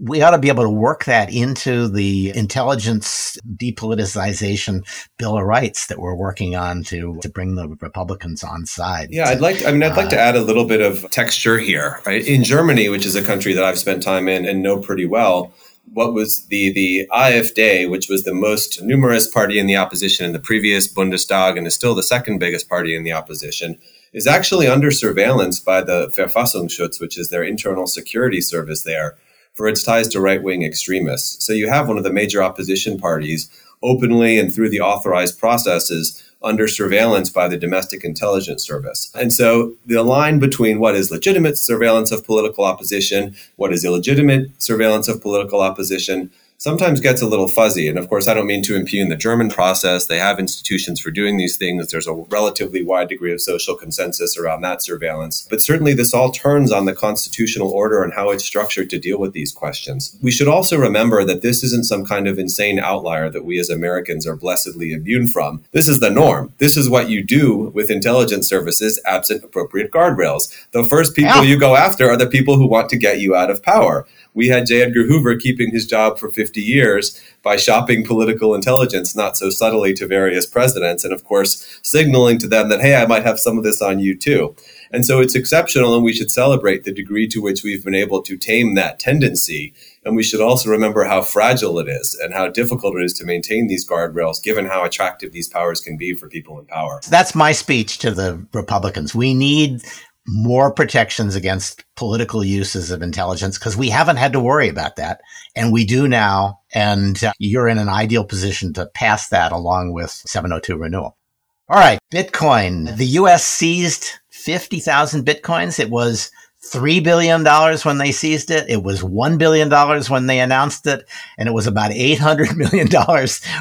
we ought to be able to work that into the intelligence depoliticization bill of rights that we're working on to to bring the republicans on side. Yeah i'd like i mean i'd like uh, to add a little bit of texture here right? In germany which is a country that i've spent time in and know pretty well what was the the AfD, which was the most numerous party in the opposition in the previous Bundestag and is still the second biggest party in the opposition, is actually under surveillance by the Verfassungsschutz, which is their internal security service there for its ties to right wing extremists. So you have one of the major opposition parties openly and through the authorized processes under surveillance by the domestic intelligence service. And so the line between what is legitimate surveillance of political opposition, what is illegitimate surveillance of political opposition, sometimes gets a little fuzzy. And of course, I don't mean to impugn the German process. They have institutions for doing these things. There's a relatively wide degree of social consensus around that surveillance. But certainly, this all turns on the constitutional order and how it's structured to deal with these questions. We should also remember that this isn't some kind of insane outlier that we as Americans are blessedly immune from. This is the norm. This is what you do with intelligence services absent appropriate guardrails. The first people yeah. you go after are the people who want to get you out of power we had J. Edgar Hoover keeping his job for 50 years by shopping political intelligence, not so subtly, to various presidents, and of course, signaling to them that, hey, I might have some of this on you too. And so it's exceptional, and we should celebrate the degree to which we've been able to tame that tendency. And we should also remember how fragile it is and how difficult it is to maintain these guardrails, given how attractive these powers can be for people in power. That's my speech to the Republicans. We need more protections against political uses of intelligence because we haven't had to worry about that. And we do now. And uh, you're in an ideal position to pass that along with 702 renewal. All right. Bitcoin. The US seized 50,000 Bitcoins. It was $3 billion when they seized it. It was $1 billion when they announced it. And it was about $800 million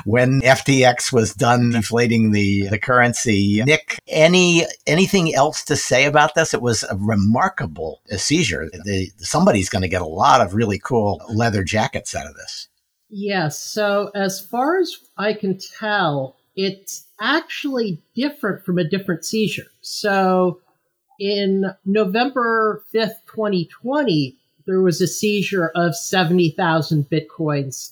when FTX was done deflating the, the currency. Nick, any, anything else to say about this? It was a remarkable seizure. Somebody's going to get a lot of really cool leather jackets out of this. Yes. So as far as I can tell, it's actually different from a different seizure. So in November 5th, 2020, there was a seizure of 70,000 bitcoins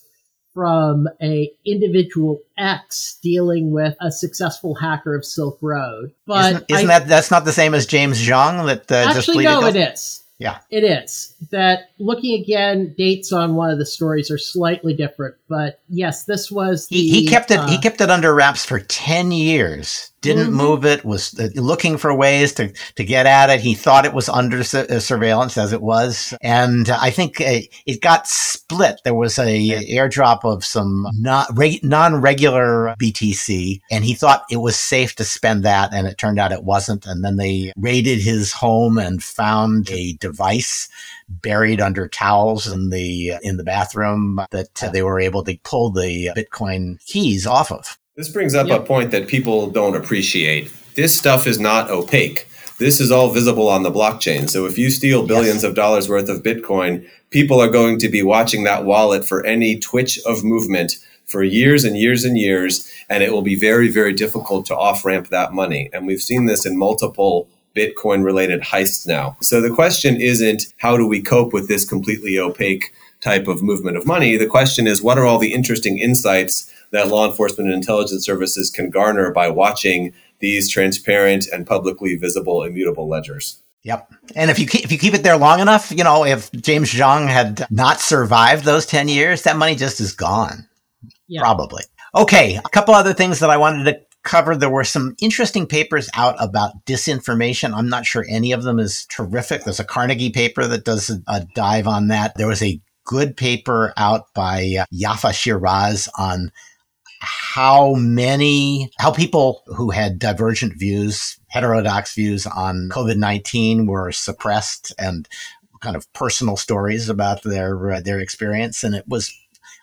from a individual X dealing with a successful hacker of Silk Road. But isn't, isn't I, that that's not the same as James Zhong that uh, actually no, it is. Yeah, it is. That looking again, dates on one of the stories are slightly different, but yes, this was. The, he, he kept it. Uh, he kept it under wraps for ten years didn't mm-hmm. move it, was uh, looking for ways to, to get at it. He thought it was under su- uh, surveillance as it was. And I think uh, it got split. There was a airdrop of some not re- non-regular BTC and he thought it was safe to spend that. And it turned out it wasn't. And then they raided his home and found a device buried under towels in the, in the bathroom that they were able to pull the Bitcoin keys off of. This brings up yep. a point that people don't appreciate. This stuff is not opaque. This is all visible on the blockchain. So if you steal billions yes. of dollars worth of Bitcoin, people are going to be watching that wallet for any twitch of movement for years and years and years. And it will be very, very difficult to off ramp that money. And we've seen this in multiple Bitcoin related heists now. So the question isn't how do we cope with this completely opaque type of movement of money? The question is what are all the interesting insights that law enforcement and intelligence services can garner by watching these transparent and publicly visible immutable ledgers. Yep. And if you keep, if you keep it there long enough, you know, if James Zhong had not survived those 10 years, that money just is gone. Yep. Probably. Okay, a couple other things that I wanted to cover. There were some interesting papers out about disinformation. I'm not sure any of them is terrific. There's a Carnegie paper that does a, a dive on that. There was a good paper out by uh, Yaffa Shir-Raz on how many, how people who had divergent views, heterodox views on COVID 19 were suppressed and kind of personal stories about their, uh, their experience. And it was,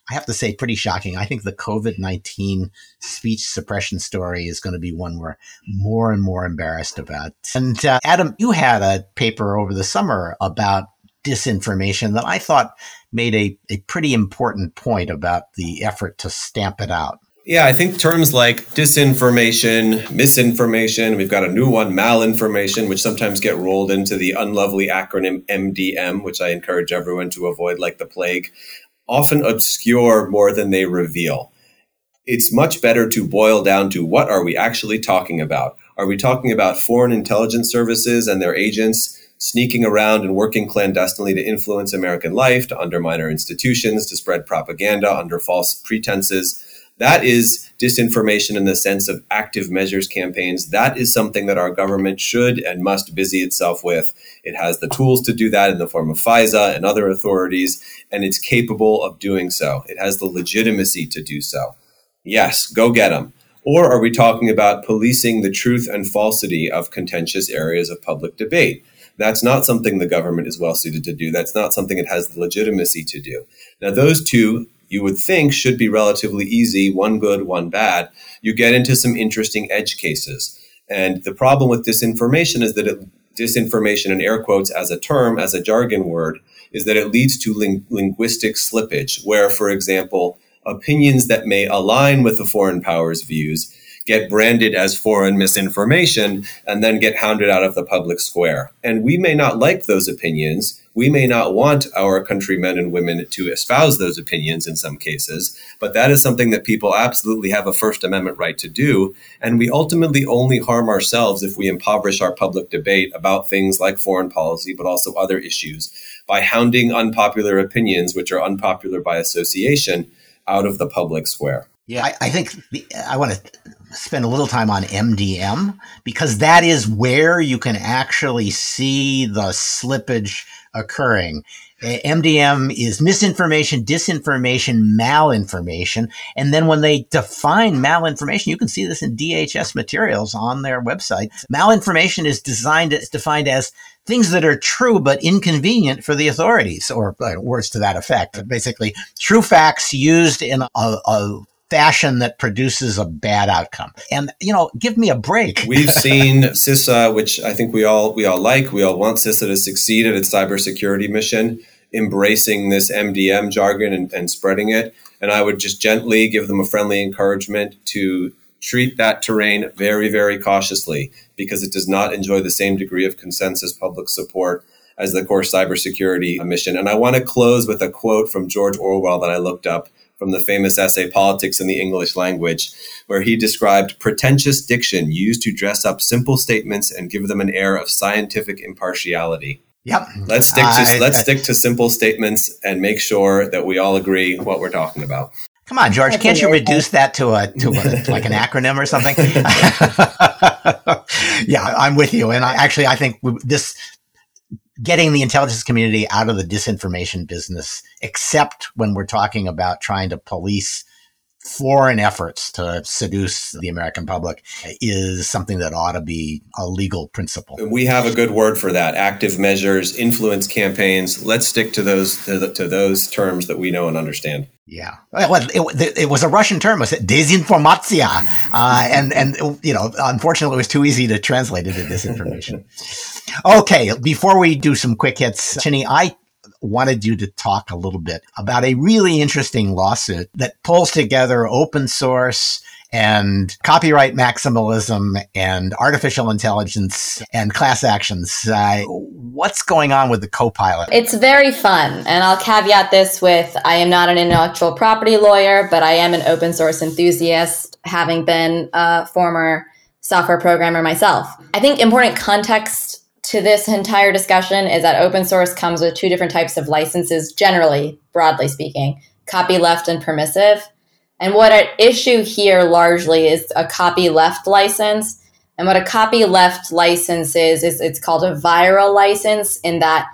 I have to say, pretty shocking. I think the COVID 19 speech suppression story is going to be one we're more and more embarrassed about. And uh, Adam, you had a paper over the summer about disinformation that I thought made a, a pretty important point about the effort to stamp it out. Yeah, I think terms like disinformation, misinformation, we've got a new one, malinformation, which sometimes get rolled into the unlovely acronym MDM, which I encourage everyone to avoid like the plague, often obscure more than they reveal. It's much better to boil down to what are we actually talking about? Are we talking about foreign intelligence services and their agents sneaking around and working clandestinely to influence American life, to undermine our institutions, to spread propaganda under false pretenses? That is disinformation in the sense of active measures campaigns. That is something that our government should and must busy itself with. It has the tools to do that in the form of FISA and other authorities, and it's capable of doing so. It has the legitimacy to do so. Yes, go get them. Or are we talking about policing the truth and falsity of contentious areas of public debate? That's not something the government is well suited to do. That's not something it has the legitimacy to do. Now, those two you would think should be relatively easy, one good, one bad, you get into some interesting edge cases. And the problem with disinformation is that it, disinformation in air quotes as a term, as a jargon word, is that it leads to ling- linguistic slippage, where, for example, opinions that may align with the foreign powers' views get branded as foreign misinformation and then get hounded out of the public square. And we may not like those opinions. We may not want our countrymen and women to espouse those opinions in some cases, but that is something that people absolutely have a First Amendment right to do. And we ultimately only harm ourselves if we impoverish our public debate about things like foreign policy, but also other issues by hounding unpopular opinions, which are unpopular by association, out of the public square. Yeah, I, I think the, I want to spend a little time on MDM because that is where you can actually see the slippage occurring. MDM is misinformation, disinformation, malinformation. And then when they define malinformation, you can see this in DHS materials on their website. Malinformation is designed, it's defined as things that are true but inconvenient for the authorities, or uh, words to that effect. Basically, true facts used in a, a fashion that produces a bad outcome. And you know, give me a break. We've seen CISA, which I think we all we all like. We all want CISA to succeed at its cybersecurity mission, embracing this MDM jargon and, and spreading it. And I would just gently give them a friendly encouragement to treat that terrain very, very cautiously because it does not enjoy the same degree of consensus public support as the core cybersecurity mission. And I want to close with a quote from George Orwell that I looked up from the famous essay Politics in the English Language, where he described pretentious diction used to dress up simple statements and give them an air of scientific impartiality. Yep. Let's stick to let's stick to simple statements and make sure that we all agree what we're talking about. Come on, George. Can't you reduce that to a to a, like an acronym or something? yeah, I'm with you. And I actually I think this getting the intelligence community out of the disinformation business, except when we're talking about trying to police foreign efforts to seduce the American public is something that ought to be a legal principle. We have a good word for that: active measures, influence campaigns. Let's stick to those to, the, to those terms that we know and understand. Yeah, well, it, it was a Russian term. Was it desinformatia? Uh, and and you know, unfortunately, it was too easy to translate into disinformation. okay, before we do some quick hits, Chinny, I wanted you to talk a little bit about a really interesting lawsuit that pulls together open source and copyright maximalism and artificial intelligence and class actions. Uh, what's going on with the Copilot? It's very fun. And I'll caveat this with I am not an intellectual property lawyer, but I am an open source enthusiast, having been a former software programmer myself. I think important context to this entire discussion is that open source comes with two different types of licenses, generally, broadly speaking copyleft and permissive. And what at issue here largely is a copyleft license. And what a copyleft license is, is it's called a viral license, in that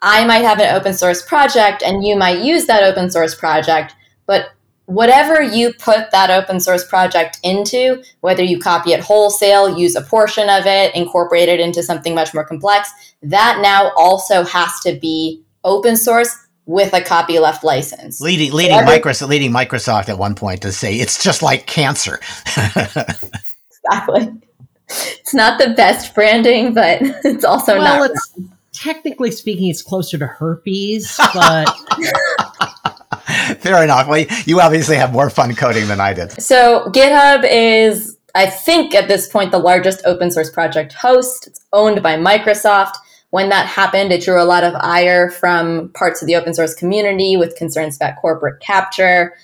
I might have an open source project and you might use that open source project, but whatever you put that open source project into, whether you copy it wholesale, use a portion of it, incorporate it into something much more complex, that now also has to be open source with a copyleft license. Leading leading so every- Microsoft leading Microsoft at one point to say it's just like cancer. exactly. It's not the best branding, but it's also well, not. It's, technically speaking, it's closer to herpes, but Fair enough. Well, you obviously have more fun coding than I did. So GitHub is, I think, at this point, the largest open source project host. It's owned by Microsoft. When that happened, it drew a lot of ire from parts of the open source community with concerns about corporate capture.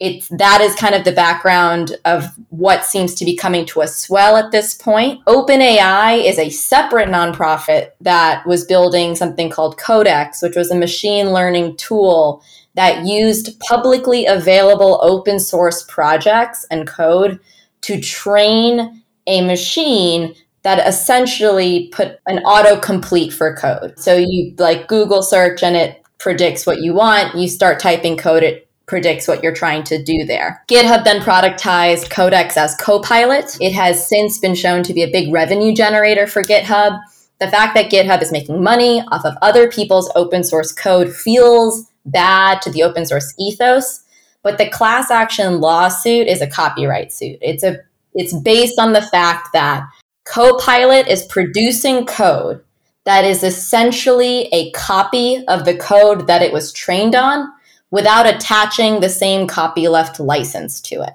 It's that is kind of the background of what seems to be coming to a swell at this point. OpenAI is a separate nonprofit that was building something called Codex, which was a machine learning tool that used publicly available open source projects and code to train a machine that essentially put an autocomplete for code. So you like Google search and it predicts what you want. You start typing code, it predicts what you're trying to do there. GitHub then productized Codex as Copilot. It has since been shown to be a big revenue generator for GitHub. The fact that GitHub is making money off of other people's open source code feels bad to the open source ethos. But the class action lawsuit is a copyright suit. It's a it's based on the fact that Copilot is producing code that is essentially a copy of the code that it was trained on without attaching the same copyleft license to it.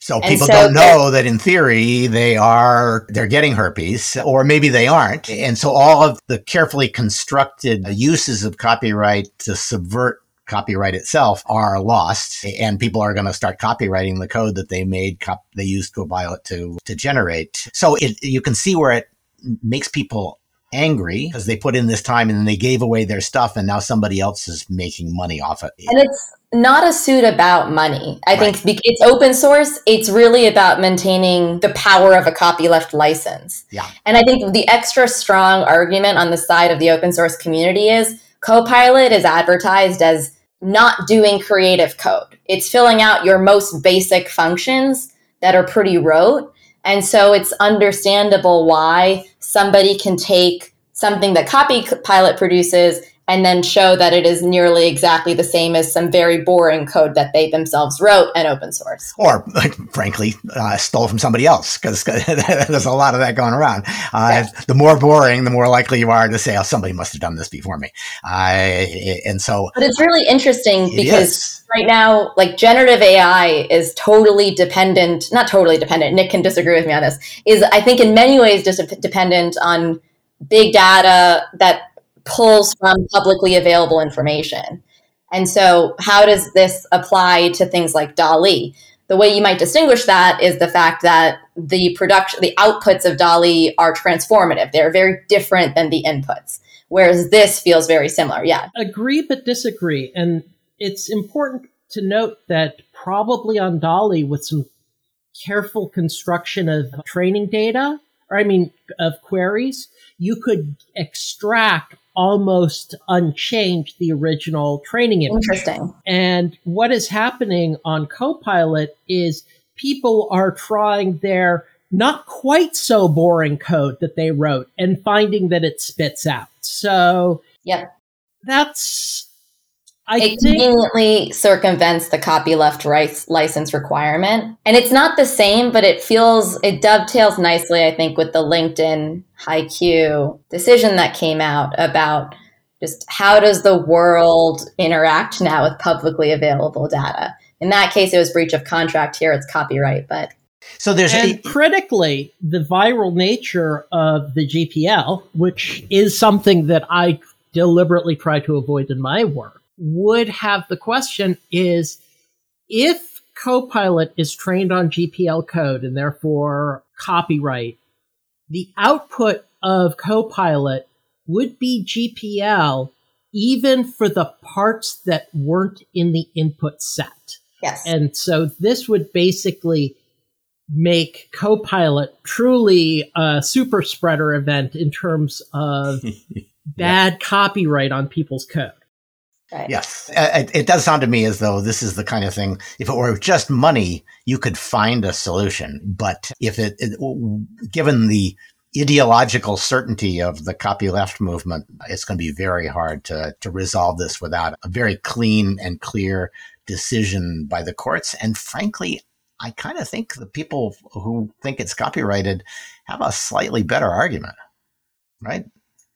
So people so don't know that in theory they are they're getting herpes or maybe they aren't. And so all of the carefully constructed uses of copyright to subvert copyright itself are lost and people are going to start copywriting the code that they made cop- they used copilot to to generate. So it, you can see where it makes people angry because they put in this time and then they gave away their stuff and now somebody else is making money off of it. And it's not a suit about money. I right. think it's open source. It's really about maintaining the power of a copyleft license. Yeah. And I think the extra strong argument on the side of the open source community is Copilot is advertised as not doing creative code. It's filling out your most basic functions that are pretty rote. And so it's understandable why somebody can take something that Copilot produces and then show that it is nearly exactly the same as some very boring code that they themselves wrote and open source. Or, frankly, uh, stole from somebody else, because there's a lot of that going around. Uh, The more boring, the more likely you are to say, oh, somebody must have done this before me. Uh, and so. But it's really interesting because right now, like generative AI is totally dependent, not totally dependent, Nick can disagree with me on this, is I think in many ways just dependent on big data that pulls from publicly available information. And so, how does this apply to things like DALL-E? The way you might distinguish that is the fact that the production, the outputs of DALL-E are transformative. They're very different than the inputs, whereas this feels very similar. Yeah. Agree but disagree. And it's important to note that probably on DALL-E, with some careful construction of training data, or I mean, of queries, you could extract almost unchanged the original training image. Interesting. And what is happening on Copilot is people are trying their not quite so boring code that they wrote and finding that it spits out. So, yep. That's I it think- conveniently circumvents the copyleft rights license requirement. And it's not the same, but it feels, it dovetails nicely, I think, with the LinkedIn HiQ decision that came out about just how does the world interact now with publicly available data. In that case, it was breach of contract. Here, it's copyright, but so there's and a- critically the viral nature of the GPL, which is something that I deliberately try to avoid in my work would have the question is if Copilot is trained on GPL code and therefore copyright, the output of Copilot would be GPL even for the parts that weren't in the input set. Yes. And so this would basically make Copilot truly a super spreader event in terms of bad yeah. copyright on people's code. Right. Yes, uh, it, it, does sound to me as though this is the kind of thing. If it were just money, you could find a solution. But if it, it given the ideological certainty of the copyleft movement, it's going to be very hard to to resolve this without a very clean and clear decision by the courts. And frankly, I kind of think the people who think it's copyrighted have a slightly better argument, right?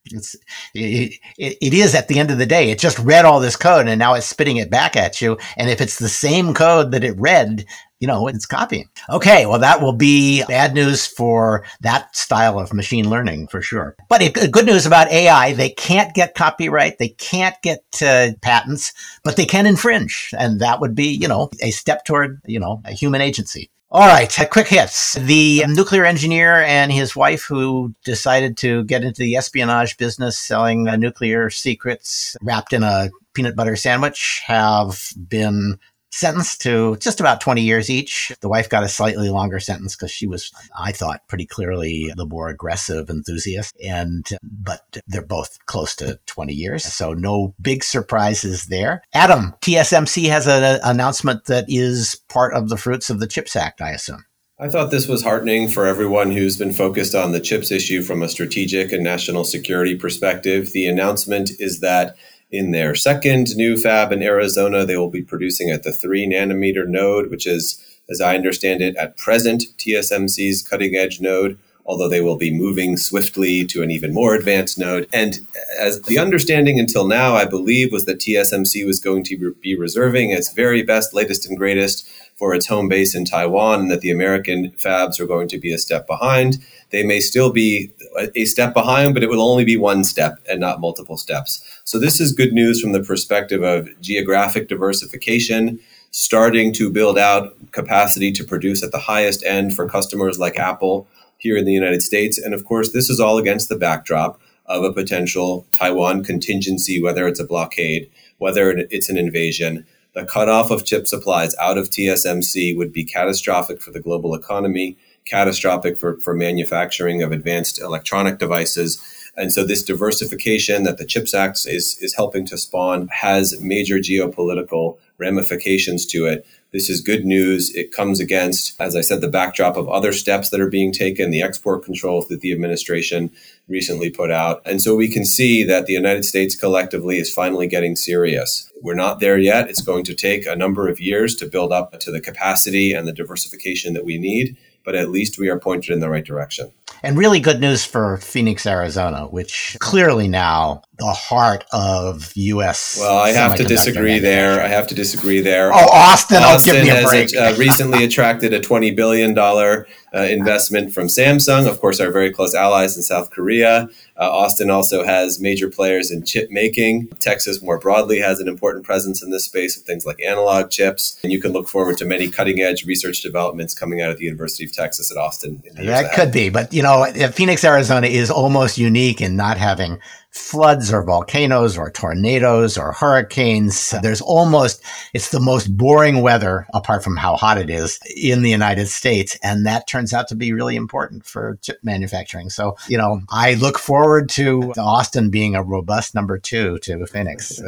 It's it, it is at the end of the day. It just read all this code and now it's spitting it back at you. And if it's the same code that it read, you know, it's copying. Okay, well, that will be bad news for that style of machine learning for sure. But it, good news about AI, they can't get copyright, they can't get uh, patents, but they can infringe. And that would be, you know, a step toward, you know, a human agency. All right, quick hits. The nuclear engineer and his wife, who decided to get into the espionage business selling uh, nuclear secrets wrapped in a peanut butter sandwich, have been sentenced to just about 20 years each. The wife got a slightly longer sentence because she was, I thought, pretty clearly the more aggressive enthusiast. And, but they're both close to 20 years. So no big surprises there. Adam, TSMC has an uh, announcement that is part of the fruits of the CHIPS Act, I assume. I thought this was heartening for everyone who's been focused on the CHIPS issue from a strategic and national security perspective. The announcement is that in their second new fab in Arizona. They will be producing at the three nanometer node, which is, as I understand it, at present TSMC's cutting edge node although they will be moving swiftly to an even more advanced node. And as the understanding until now, I believe, was that TSMC was going to be reserving its very best, latest, and greatest for its home base in Taiwan, and that the American fabs are going to be a step behind. They may still be a step behind, but it will only be one step and not multiple steps. So, this is good news from the perspective of geographic diversification starting to build out capacity to produce at the highest end for customers like Apple here in the United States. And of course, this is all against the backdrop of a potential Taiwan contingency, whether it's a blockade, whether it's an invasion. The cutoff of chip supplies out of TSMC would be catastrophic for the global economy, catastrophic for, for manufacturing of advanced electronic devices. And so this diversification that the CHIPS Act is, is helping to spawn has major geopolitical ramifications to it. This is good news. It comes against, as I said, the backdrop of other steps that are being taken, the export controls that the administration recently put out. And so we can see that the United States collectively is finally getting serious. We're not there yet. It's going to take a number of years to build up to the capacity and the diversification that we need but at least we are pointed in the right direction. And really good news for Phoenix, Arizona, which clearly now the heart of U.S. Well, I have to disagree there. I have to disagree there. Oh, Austin! Austin I'll give me a break. has uh, recently attracted a twenty billion dollar uh, investment from Samsung. Of course, our very close allies in South Korea. Uh, Austin also has major players in chip making. Texas, more broadly, has an important presence in this space with things like analog chips. And you can look forward to many cutting edge research developments coming out of the University of Texas at Austin. that could be, but you know, Phoenix, Arizona is almost unique in not having floods or volcanoes or tornadoes or hurricanes. There's almost, it's the most boring weather apart from how hot it is in the United States. And that turns out to be really important for chip manufacturing. So, you know, I look forward to Austin being a robust number two to Phoenix.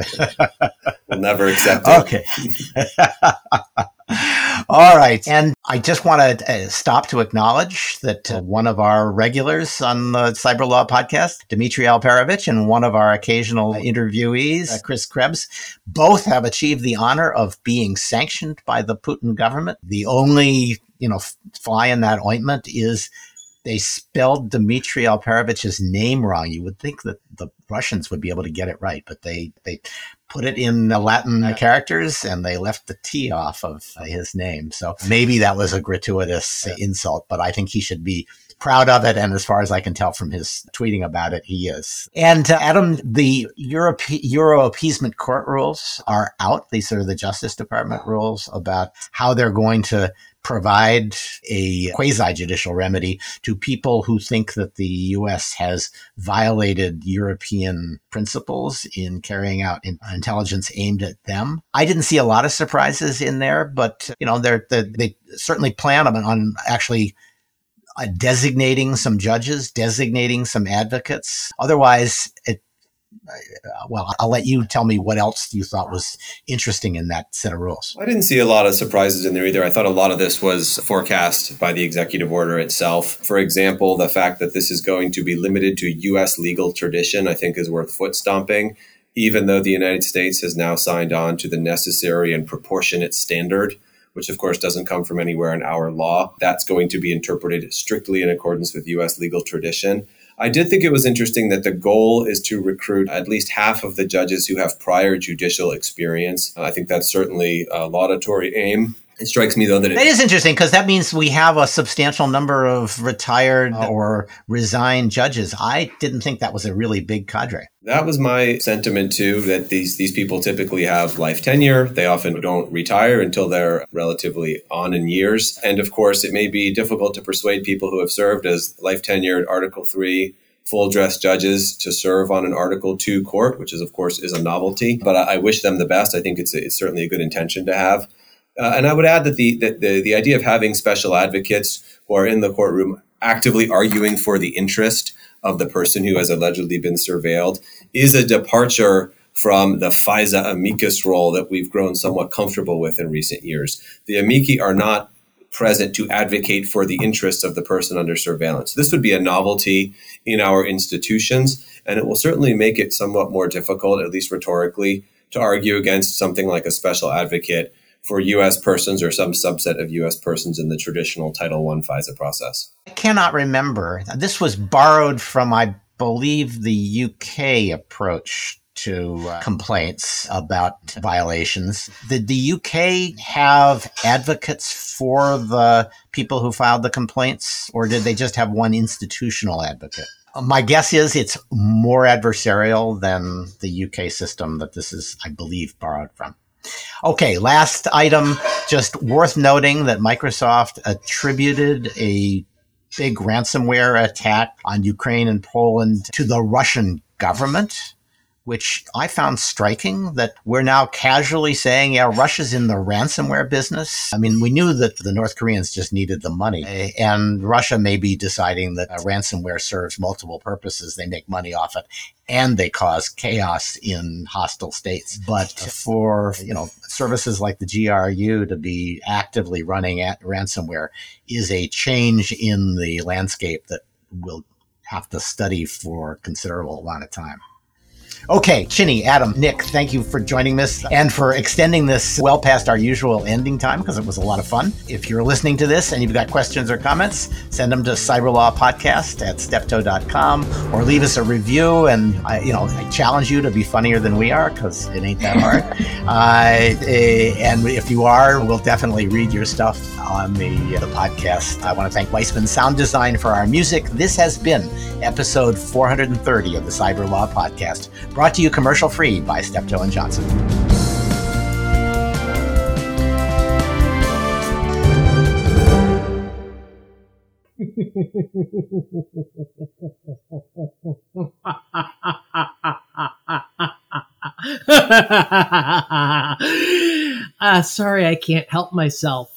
we'll never accept it. Okay. All right. And I just want to uh, stop to acknowledge that uh, one of our regulars on the Cyber Law podcast, Dmitri Alperovitch, and one of our occasional interviewees, uh, Chris Krebs, both have achieved the honor of being sanctioned by the Putin government. The only, you know, fly in that ointment is they spelled Dmitri Alperovitch's name wrong. You would think that the Russians would be able to get it right, but they they put it in the Latin characters and they left the T off of his name. So maybe that was a gratuitous yeah. insult, but I think he should be proud of it. And as far as I can tell from his tweeting about it, he is. And uh, Adam, the Euro, Euro appeasement court rules are out. These are the Justice Department rules about how they're going to provide a quasi judicial remedy to people who think that the U.S. has violated European principles in carrying out intelligence aimed at them. I didn't see a lot of surprises in there, but you know, they're, they're they certainly plan on, on actually uh, designating some judges, designating some advocates. Otherwise, it well, I'll let you tell me what else you thought was interesting in that set of rules. I didn't see a lot of surprises in there either. I thought a lot of this was forecast by the executive order itself. For example, the fact that this is going to be limited to U.S. legal tradition, I think, is worth foot stomping. Even though the United States has now signed on to the necessary and proportionate standard, which of course doesn't come from anywhere in our law, that's going to be interpreted strictly in accordance with U.S. legal tradition. I did think it was interesting that the goal is to recruit at least half of the judges who have prior judicial experience. I think that's certainly a laudatory aim. It strikes me though that it, it is interesting because that means we have a substantial number of retired oh. or resigned judges. I didn't think that was a really big cadre. That was my sentiment too. That these these people typically have life tenure. They often don't retire until they're relatively on in years. And of course, it may be difficult to persuade people who have served as life tenured Article Three full dress judges to serve on an Article 2 court, which is, of course, is a novelty. But I, I wish them the best. I think it's, a, it's certainly a good intention to have. Uh, and I would add that the, the the idea of having special advocates who are in the courtroom actively arguing for the interest of the person who has allegedly been surveilled is a departure from the FISA amicus role that we've grown somewhat comfortable with in recent years. The amici are not present to advocate for the interests of the person under surveillance. This would be a novelty in our institutions. And it will certainly make it somewhat more difficult, at least rhetorically, to argue against something like a special advocate for U.S. persons or some subset of U.S. persons in the traditional Title I FISA process. I cannot remember. This was borrowed from, I believe, the UK approach to uh, complaints about violations. Did the UK have advocates for the people who filed the complaints, or did they just have one institutional advocate? My guess is it's more adversarial than the UK system that this is, I believe, borrowed from. Okay, last item, just worth noting that Microsoft attributed a big ransomware attack on Ukraine and Poland to the Russian government which I found striking that we're now casually saying, yeah, Russia's in the ransomware business. I mean, we knew that the North Koreans just needed the money, eh, and Russia may be deciding that uh, ransomware serves multiple purposes. They make money off it and they cause chaos in hostile states. But for, you know, services like the GRU to be actively running at ransomware is a change in the landscape that we'll have to study for a considerable amount of time. Okay, Chinny, Adam, Nick, thank you for joining us and for extending this well past our usual ending time because it was a lot of fun. If you're listening to this and you've got questions or comments, send them to cyberlawpodcast at steptoe.com or leave us a review. And, I, you know, I challenge you to be funnier than we are because it ain't that hard. uh, eh, and if you are, we'll definitely read your stuff on the, the podcast. I want to thank Weissman Sound Design for our music. This has been episode 430 of the Cyber Law Podcast Brought to you commercial free by Steptoe and Johnson. uh, sorry, I can't help myself.